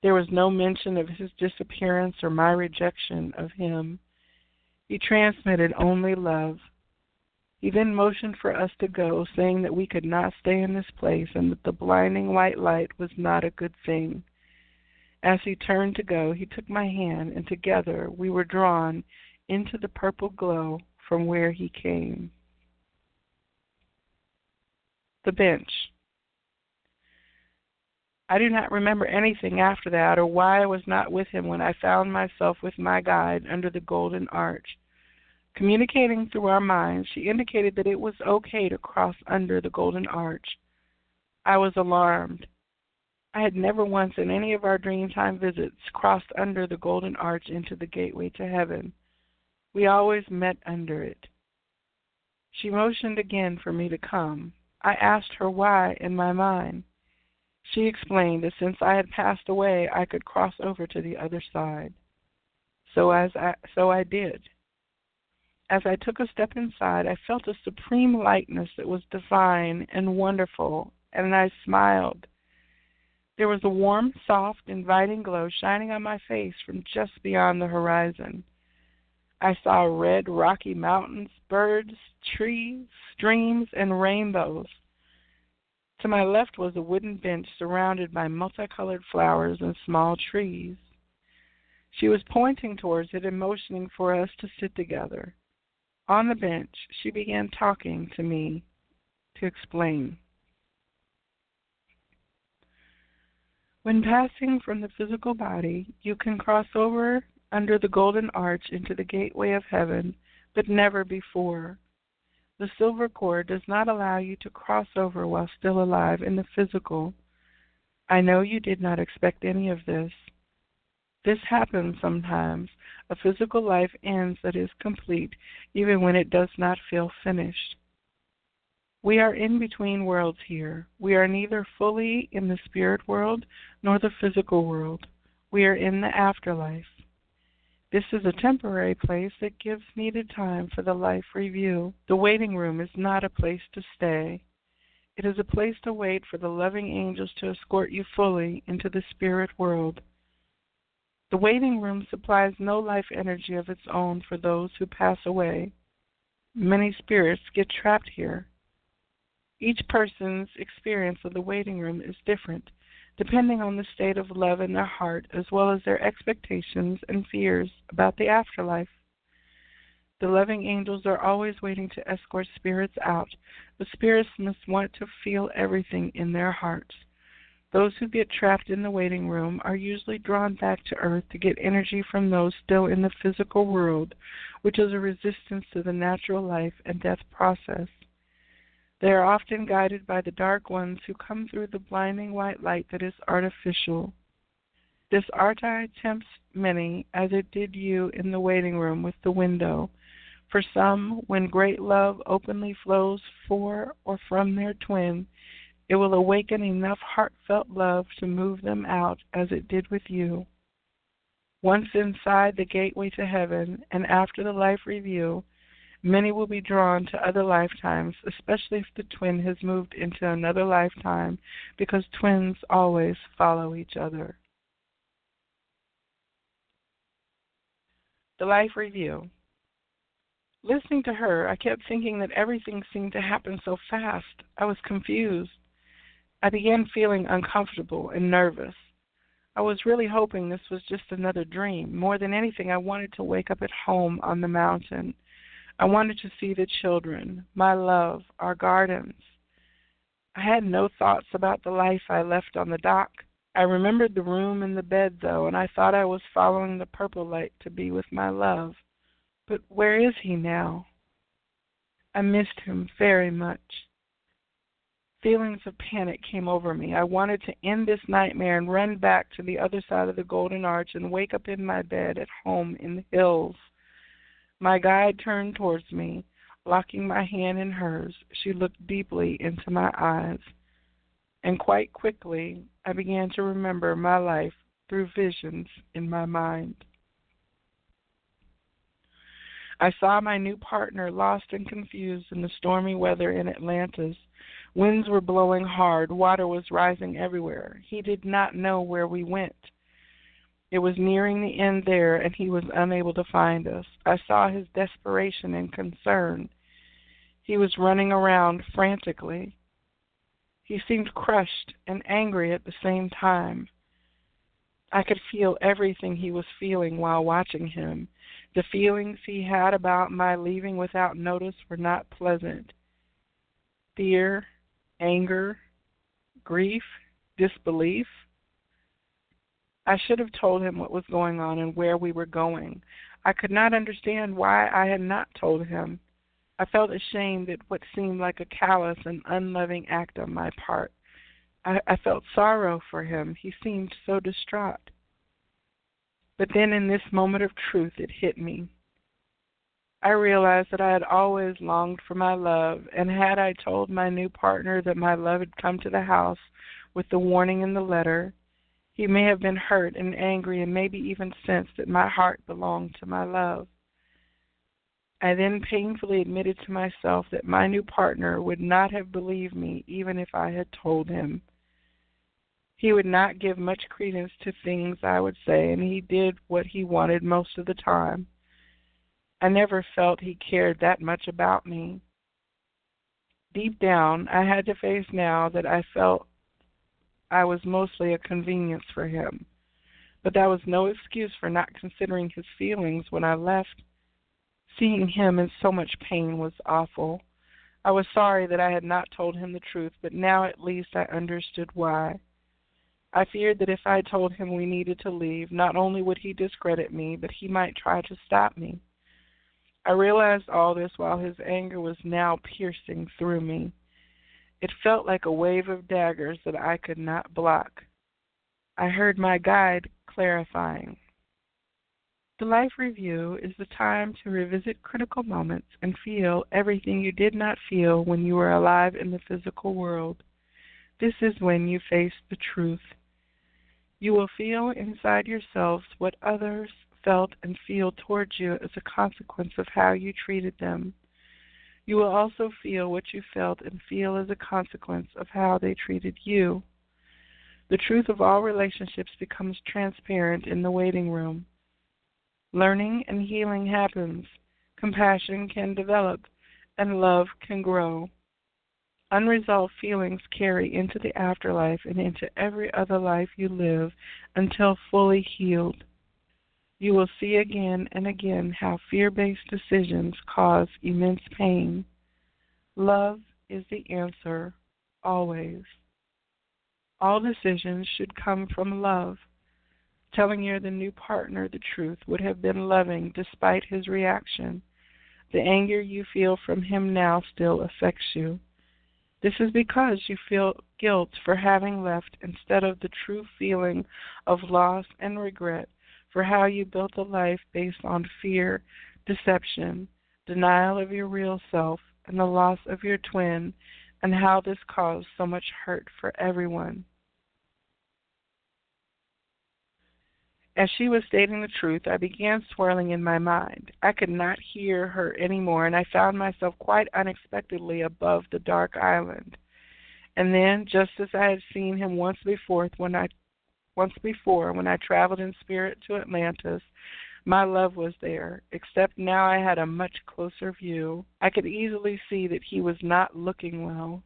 There was no mention of his disappearance or my rejection of him. He transmitted only love. He then motioned for us to go, saying that we could not stay in this place and that the blinding white light was not a good thing. As he turned to go, he took my hand, and together we were drawn into the purple glow from where he came. The bench. I do not remember anything after that or why I was not with him when I found myself with my guide under the golden arch. Communicating through our minds, she indicated that it was okay to cross under the golden arch. I was alarmed. I had never once in any of our Dreamtime visits crossed under the golden arch into the gateway to heaven. We always met under it. She motioned again for me to come. I asked her why in my mind. She explained that since I had passed away, I could cross over to the other side. So as I, so I did. As I took a step inside, I felt a supreme lightness that was divine and wonderful, and I smiled. There was a warm, soft, inviting glow shining on my face from just beyond the horizon. I saw red rocky mountains, birds, trees, streams, and rainbows. To my left was a wooden bench surrounded by multicolored flowers and small trees. She was pointing towards it and motioning for us to sit together. On the bench, she began talking to me to explain. When passing from the physical body, you can cross over under the golden arch into the gateway of heaven, but never before. The silver cord does not allow you to cross over while still alive in the physical. I know you did not expect any of this. This happens sometimes. A physical life ends that is complete, even when it does not feel finished. We are in between worlds here. We are neither fully in the spirit world nor the physical world. We are in the afterlife. This is a temporary place that gives needed time for the life review. The waiting room is not a place to stay. It is a place to wait for the loving angels to escort you fully into the spirit world. The waiting room supplies no life energy of its own for those who pass away. Many spirits get trapped here. Each person's experience of the waiting room is different, depending on the state of love in their heart as well as their expectations and fears about the afterlife. The loving angels are always waiting to escort spirits out, but spirits must want to feel everything in their hearts. Those who get trapped in the waiting room are usually drawn back to earth to get energy from those still in the physical world, which is a resistance to the natural life and death process. They are often guided by the dark ones who come through the blinding white light that is artificial. This arti tempts many as it did you in the waiting room with the window. For some, when great love openly flows for or from their twin, it will awaken enough heartfelt love to move them out as it did with you. Once inside the gateway to heaven and after the life review, Many will be drawn to other lifetimes, especially if the twin has moved into another lifetime, because twins always follow each other. The Life Review. Listening to her, I kept thinking that everything seemed to happen so fast. I was confused. I began feeling uncomfortable and nervous. I was really hoping this was just another dream. More than anything, I wanted to wake up at home on the mountain. I wanted to see the children, my love, our gardens. I had no thoughts about the life I left on the dock. I remembered the room and the bed, though, and I thought I was following the purple light to be with my love. But where is he now? I missed him very much. Feelings of panic came over me. I wanted to end this nightmare and run back to the other side of the Golden Arch and wake up in my bed at home in the hills. My guide turned towards me, locking my hand in hers. She looked deeply into my eyes. And quite quickly, I began to remember my life through visions in my mind. I saw my new partner lost and confused in the stormy weather in Atlantis. Winds were blowing hard, water was rising everywhere. He did not know where we went. It was nearing the end there, and he was unable to find us. I saw his desperation and concern. He was running around frantically. He seemed crushed and angry at the same time. I could feel everything he was feeling while watching him. The feelings he had about my leaving without notice were not pleasant. Fear, anger, grief, disbelief. I should have told him what was going on and where we were going. I could not understand why I had not told him. I felt ashamed at what seemed like a callous and unloving act on my part. I, I felt sorrow for him. He seemed so distraught. But then in this moment of truth, it hit me. I realized that I had always longed for my love, and had I told my new partner that my love had come to the house with the warning in the letter, he may have been hurt and angry and maybe even sensed that my heart belonged to my love. I then painfully admitted to myself that my new partner would not have believed me even if I had told him. He would not give much credence to things I would say, and he did what he wanted most of the time. I never felt he cared that much about me. Deep down, I had to face now that I felt I was mostly a convenience for him. But that was no excuse for not considering his feelings when I left. Seeing him in so much pain was awful. I was sorry that I had not told him the truth, but now at least I understood why. I feared that if I told him we needed to leave, not only would he discredit me, but he might try to stop me. I realized all this while his anger was now piercing through me. It felt like a wave of daggers that I could not block. I heard my guide clarifying. The Life Review is the time to revisit critical moments and feel everything you did not feel when you were alive in the physical world. This is when you face the truth. You will feel inside yourselves what others felt and feel towards you as a consequence of how you treated them. You will also feel what you felt and feel as a consequence of how they treated you. The truth of all relationships becomes transparent in the waiting room. Learning and healing happens, compassion can develop, and love can grow. Unresolved feelings carry into the afterlife and into every other life you live until fully healed. You will see again and again how fear based decisions cause immense pain. Love is the answer, always. All decisions should come from love. Telling your the new partner the truth would have been loving despite his reaction. The anger you feel from him now still affects you. This is because you feel guilt for having left instead of the true feeling of loss and regret for how you built a life based on fear, deception, denial of your real self, and the loss of your twin, and how this caused so much hurt for everyone. As she was stating the truth, I began swirling in my mind. I could not hear her any more, and I found myself quite unexpectedly above the dark island. And then, just as I had seen him once before when I once before, when I traveled in spirit to Atlantis, my love was there, except now I had a much closer view. I could easily see that he was not looking well.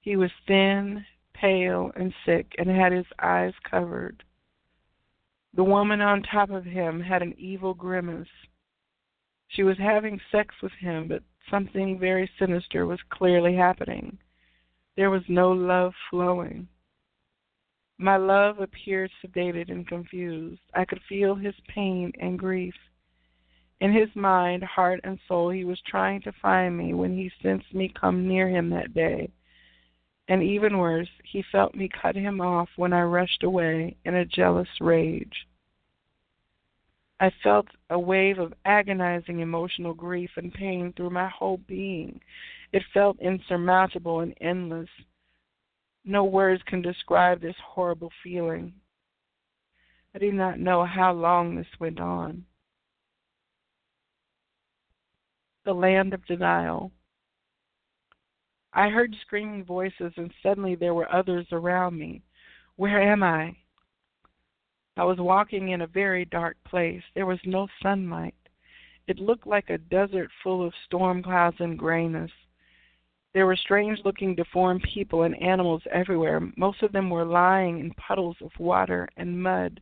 He was thin, pale, and sick, and had his eyes covered. The woman on top of him had an evil grimace. She was having sex with him, but something very sinister was clearly happening. There was no love flowing. My love appeared sedated and confused. I could feel his pain and grief. In his mind, heart, and soul, he was trying to find me when he sensed me come near him that day. And even worse, he felt me cut him off when I rushed away in a jealous rage. I felt a wave of agonizing emotional grief and pain through my whole being. It felt insurmountable and endless. No words can describe this horrible feeling. I do not know how long this went on. The land of denial. I heard screaming voices, and suddenly there were others around me. Where am I? I was walking in a very dark place. There was no sunlight. It looked like a desert full of storm clouds and grayness. There were strange looking deformed people and animals everywhere. Most of them were lying in puddles of water and mud.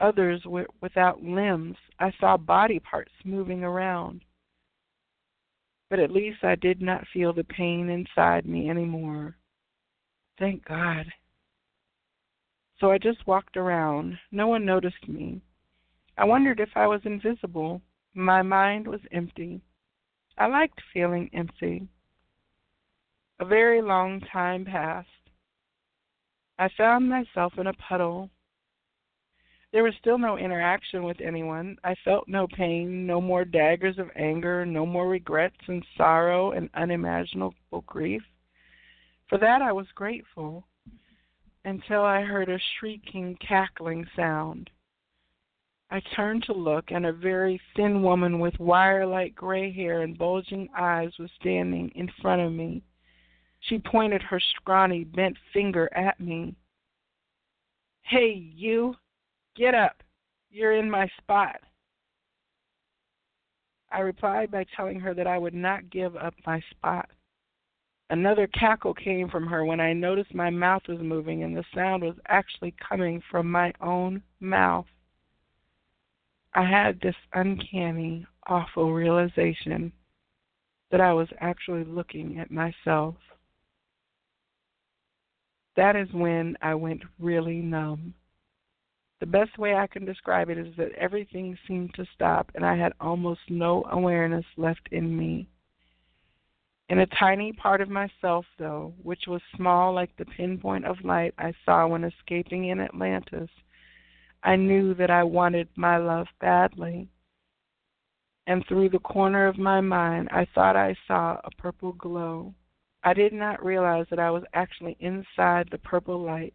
Others were without limbs. I saw body parts moving around but at least I did not feel the pain inside me anymore. Thank God. So I just walked around. No one noticed me. I wondered if I was invisible. My mind was empty. I liked feeling empty. A very long time passed. I found myself in a puddle there was still no interaction with anyone. I felt no pain, no more daggers of anger, no more regrets and sorrow and unimaginable grief. For that I was grateful until I heard a shrieking, cackling sound. I turned to look, and a very thin woman with wire like gray hair and bulging eyes was standing in front of me. She pointed her scrawny, bent finger at me. Hey, you, Get up. You're in my spot. I replied by telling her that I would not give up my spot. Another cackle came from her when I noticed my mouth was moving and the sound was actually coming from my own mouth. I had this uncanny, awful realization that I was actually looking at myself. That is when I went really numb. The best way I can describe it is that everything seemed to stop and I had almost no awareness left in me. In a tiny part of myself, though, which was small like the pinpoint of light I saw when escaping in Atlantis, I knew that I wanted my love badly. And through the corner of my mind, I thought I saw a purple glow. I did not realize that I was actually inside the purple light.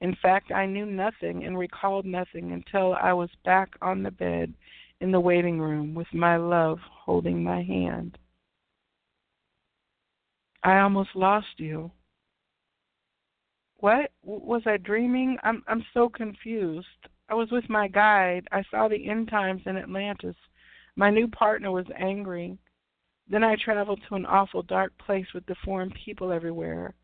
In fact, I knew nothing and recalled nothing until I was back on the bed in the waiting room with my love holding my hand. I almost lost you. What? Was I dreaming? I'm I'm so confused. I was with my guide. I saw the end times in Atlantis. My new partner was angry. Then I traveled to an awful dark place with deformed people everywhere.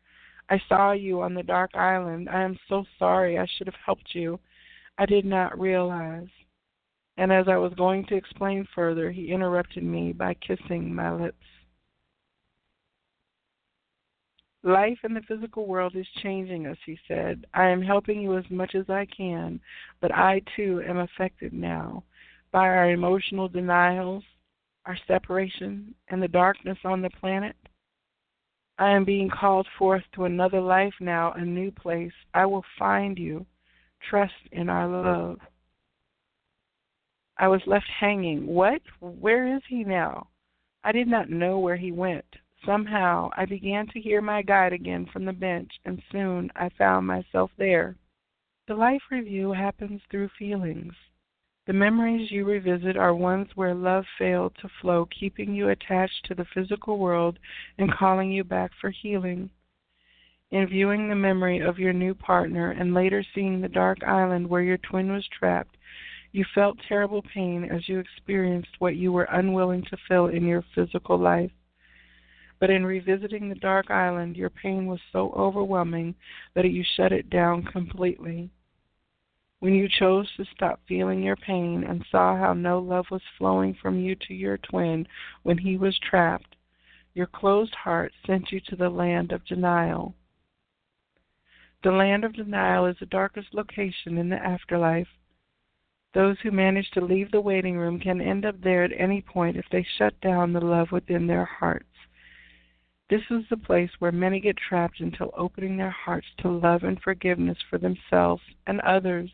I saw you on the dark island. I am so sorry. I should have helped you. I did not realize. And as I was going to explain further, he interrupted me by kissing my lips. Life in the physical world is changing us, he said. I am helping you as much as I can, but I too am affected now by our emotional denials, our separation, and the darkness on the planet. I am being called forth to another life now, a new place. I will find you. Trust in our love. I was left hanging. What? Where is he now? I did not know where he went. Somehow I began to hear my guide again from the bench, and soon I found myself there. The life review happens through feelings. The memories you revisit are ones where love failed to flow, keeping you attached to the physical world and calling you back for healing. In viewing the memory of your new partner and later seeing the dark island where your twin was trapped, you felt terrible pain as you experienced what you were unwilling to feel in your physical life. But in revisiting the dark island, your pain was so overwhelming that you shut it down completely. When you chose to stop feeling your pain and saw how no love was flowing from you to your twin when he was trapped, your closed heart sent you to the land of denial. The land of denial is the darkest location in the afterlife. Those who manage to leave the waiting room can end up there at any point if they shut down the love within their hearts. This is the place where many get trapped until opening their hearts to love and forgiveness for themselves and others.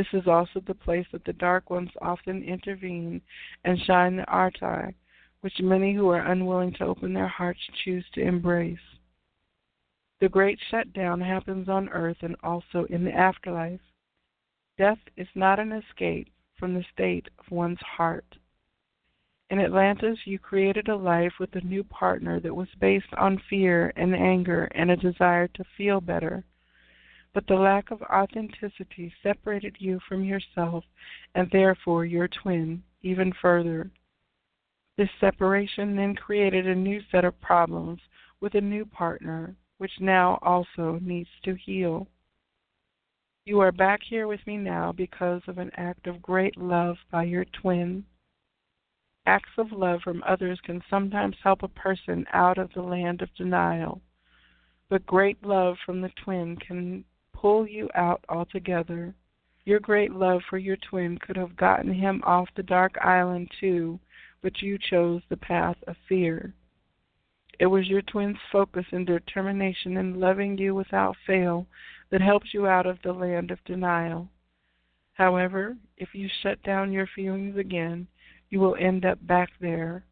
This is also the place that the dark ones often intervene and shine the artai, which many who are unwilling to open their hearts choose to embrace. The great shutdown happens on earth and also in the afterlife. Death is not an escape from the state of one's heart. In Atlantis, you created a life with a new partner that was based on fear and anger and a desire to feel better but the lack of authenticity separated you from yourself and therefore your twin even further. This separation then created a new set of problems with a new partner, which now also needs to heal. You are back here with me now because of an act of great love by your twin. Acts of love from others can sometimes help a person out of the land of denial, but great love from the twin can pull you out altogether. Your great love for your twin could have gotten him off the dark island too, but you chose the path of fear. It was your twin's focus and determination in loving you without fail that helped you out of the land of denial. However, if you shut down your feelings again, you will end up back there.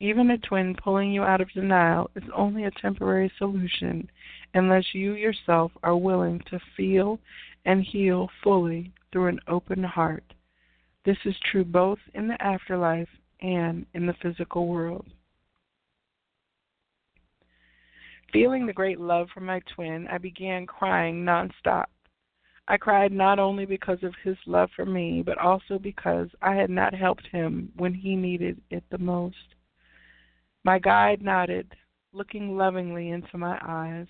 Even a twin pulling you out of denial is only a temporary solution unless you yourself are willing to feel and heal fully through an open heart. This is true both in the afterlife and in the physical world. Feeling the great love for my twin, I began crying nonstop. I cried not only because of his love for me, but also because I had not helped him when he needed it the most. My guide nodded, looking lovingly into my eyes.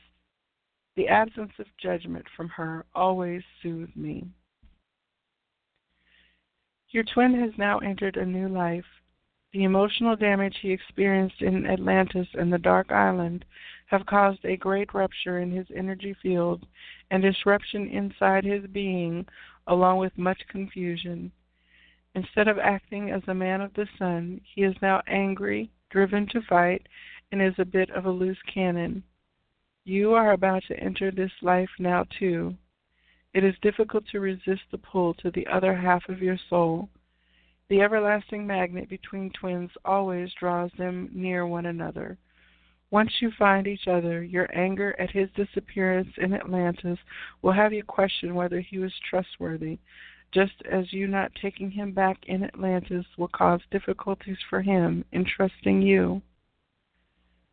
The absence of judgment from her always soothed me. Your twin has now entered a new life. The emotional damage he experienced in Atlantis and the Dark Island have caused a great rupture in his energy field and disruption inside his being, along with much confusion. Instead of acting as a man of the sun, he is now angry, driven to fight, and is a bit of a loose cannon. You are about to enter this life now, too. It is difficult to resist the pull to the other half of your soul. The everlasting magnet between twins always draws them near one another. Once you find each other, your anger at his disappearance in Atlantis will have you question whether he was trustworthy, just as you not taking him back in Atlantis will cause difficulties for him in trusting you.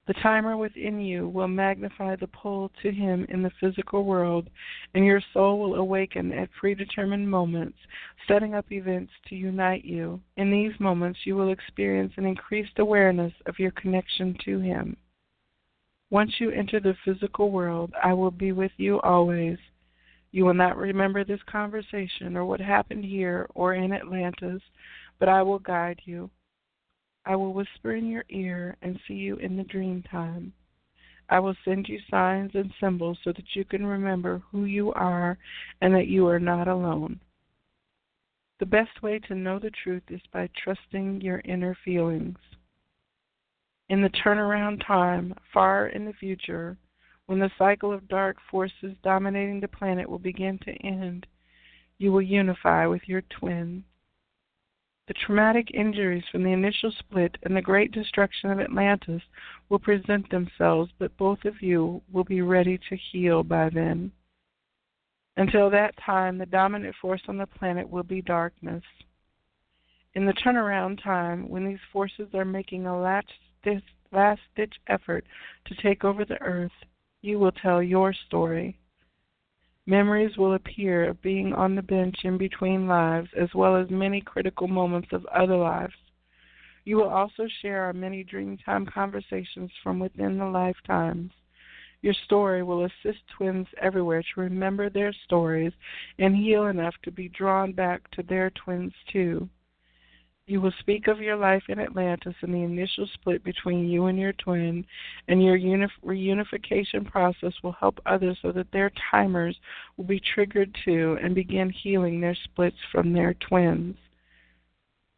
The timer within you will magnify the pull to Him in the physical world, and your soul will awaken at predetermined moments, setting up events to unite you. In these moments, you will experience an increased awareness of your connection to Him. Once you enter the physical world, I will be with you always. You will not remember this conversation or what happened here or in Atlantis, but I will guide you. I will whisper in your ear and see you in the dream time. I will send you signs and symbols so that you can remember who you are and that you are not alone. The best way to know the truth is by trusting your inner feelings. In the turnaround time, far in the future, when the cycle of dark forces dominating the planet will begin to end, you will unify with your twin the traumatic injuries from the initial split and the great destruction of Atlantis will present themselves, but both of you will be ready to heal by then. Until that time, the dominant force on the planet will be darkness. In the turnaround time, when these forces are making a last ditch effort to take over the earth, you will tell your story. Memories will appear of being on the bench in between lives, as well as many critical moments of other lives. You will also share our many Dreamtime conversations from within the lifetimes. Your story will assist twins everywhere to remember their stories and heal enough to be drawn back to their twins too. You will speak of your life in Atlantis and the initial split between you and your twin, and your reunification process will help others so that their timers will be triggered too and begin healing their splits from their twins.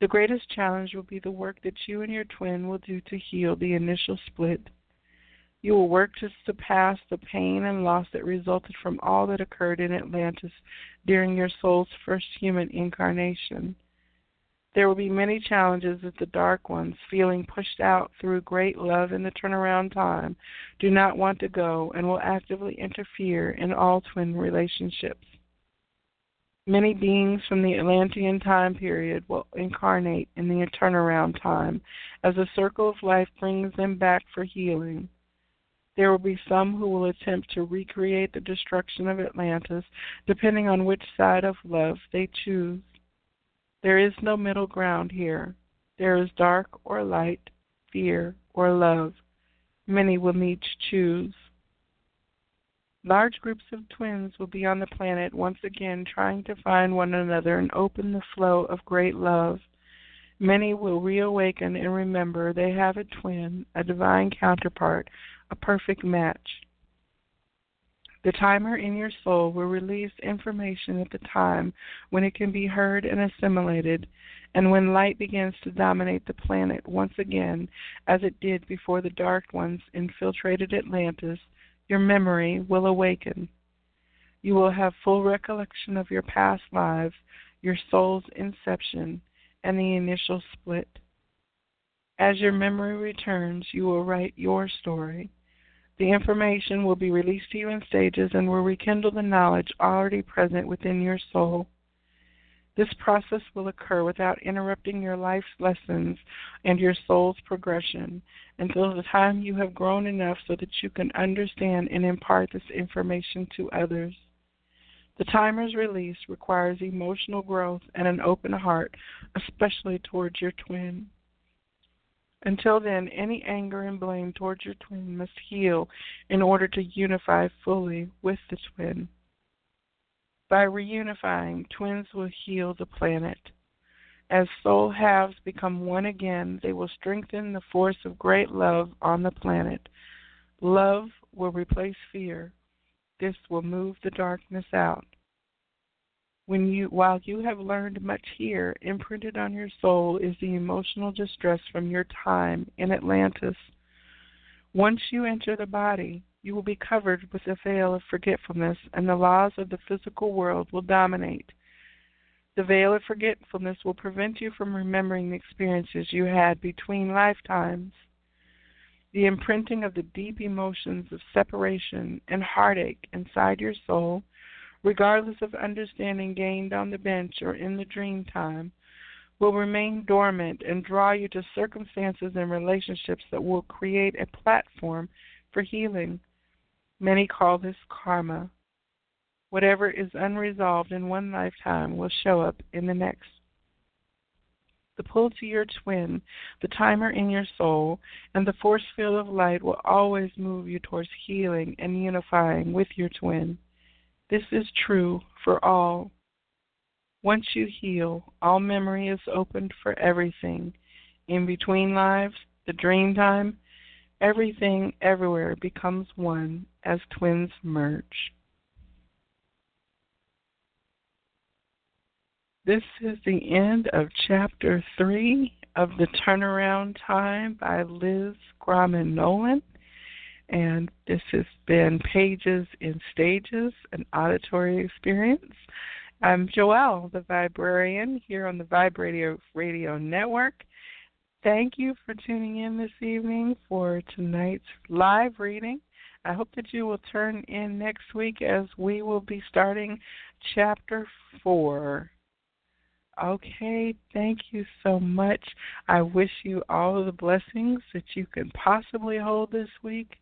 The greatest challenge will be the work that you and your twin will do to heal the initial split. You will work to surpass the pain and loss that resulted from all that occurred in Atlantis during your soul's first human incarnation. There will be many challenges that the dark ones, feeling pushed out through great love in the turnaround time, do not want to go and will actively interfere in all twin relationships. Many beings from the Atlantean time period will incarnate in the turnaround time as the circle of life brings them back for healing. There will be some who will attempt to recreate the destruction of Atlantis, depending on which side of love they choose. There is no middle ground here. There is dark or light, fear or love. Many will need to choose. Large groups of twins will be on the planet once again trying to find one another and open the flow of great love. Many will reawaken and remember they have a twin, a divine counterpart, a perfect match. The timer in your soul will release information at the time when it can be heard and assimilated, and when light begins to dominate the planet once again, as it did before the dark ones infiltrated Atlantis, your memory will awaken. You will have full recollection of your past lives, your soul's inception, and the initial split. As your memory returns, you will write your story. The information will be released to you in stages and will rekindle the knowledge already present within your soul. This process will occur without interrupting your life's lessons and your soul's progression until the time you have grown enough so that you can understand and impart this information to others. The timer's release requires emotional growth and an open heart, especially towards your twin. Until then, any anger and blame towards your twin must heal in order to unify fully with the twin. By reunifying, twins will heal the planet. As soul halves become one again, they will strengthen the force of great love on the planet. Love will replace fear. This will move the darkness out. When you, while you have learned much here, imprinted on your soul is the emotional distress from your time in Atlantis. Once you enter the body, you will be covered with a veil of forgetfulness, and the laws of the physical world will dominate. The veil of forgetfulness will prevent you from remembering the experiences you had between lifetimes. The imprinting of the deep emotions of separation and heartache inside your soul regardless of understanding gained on the bench or in the dream time, will remain dormant and draw you to circumstances and relationships that will create a platform for healing. Many call this karma. Whatever is unresolved in one lifetime will show up in the next. The pull to your twin, the timer in your soul, and the force field of light will always move you towards healing and unifying with your twin. This is true for all. Once you heal, all memory is opened for everything. In between lives, the dream time, everything everywhere becomes one as twins merge. This is the end of chapter three of The Turnaround Time by Liz Grauman Nolan. And this has been Pages in Stages, an auditory experience. I'm Joelle, the Viberarian, here on the Vibe Radio, Network. Thank you for tuning in this evening for tonight's live reading. I hope that you will turn in next week as we will be starting chapter four. Okay, thank you so much. I wish you all the blessings that you can possibly hold this week,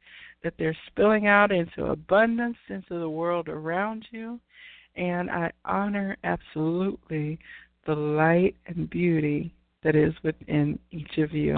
that they're spilling out into abundance into the world around you. And I honor absolutely the light and beauty that is within each of you.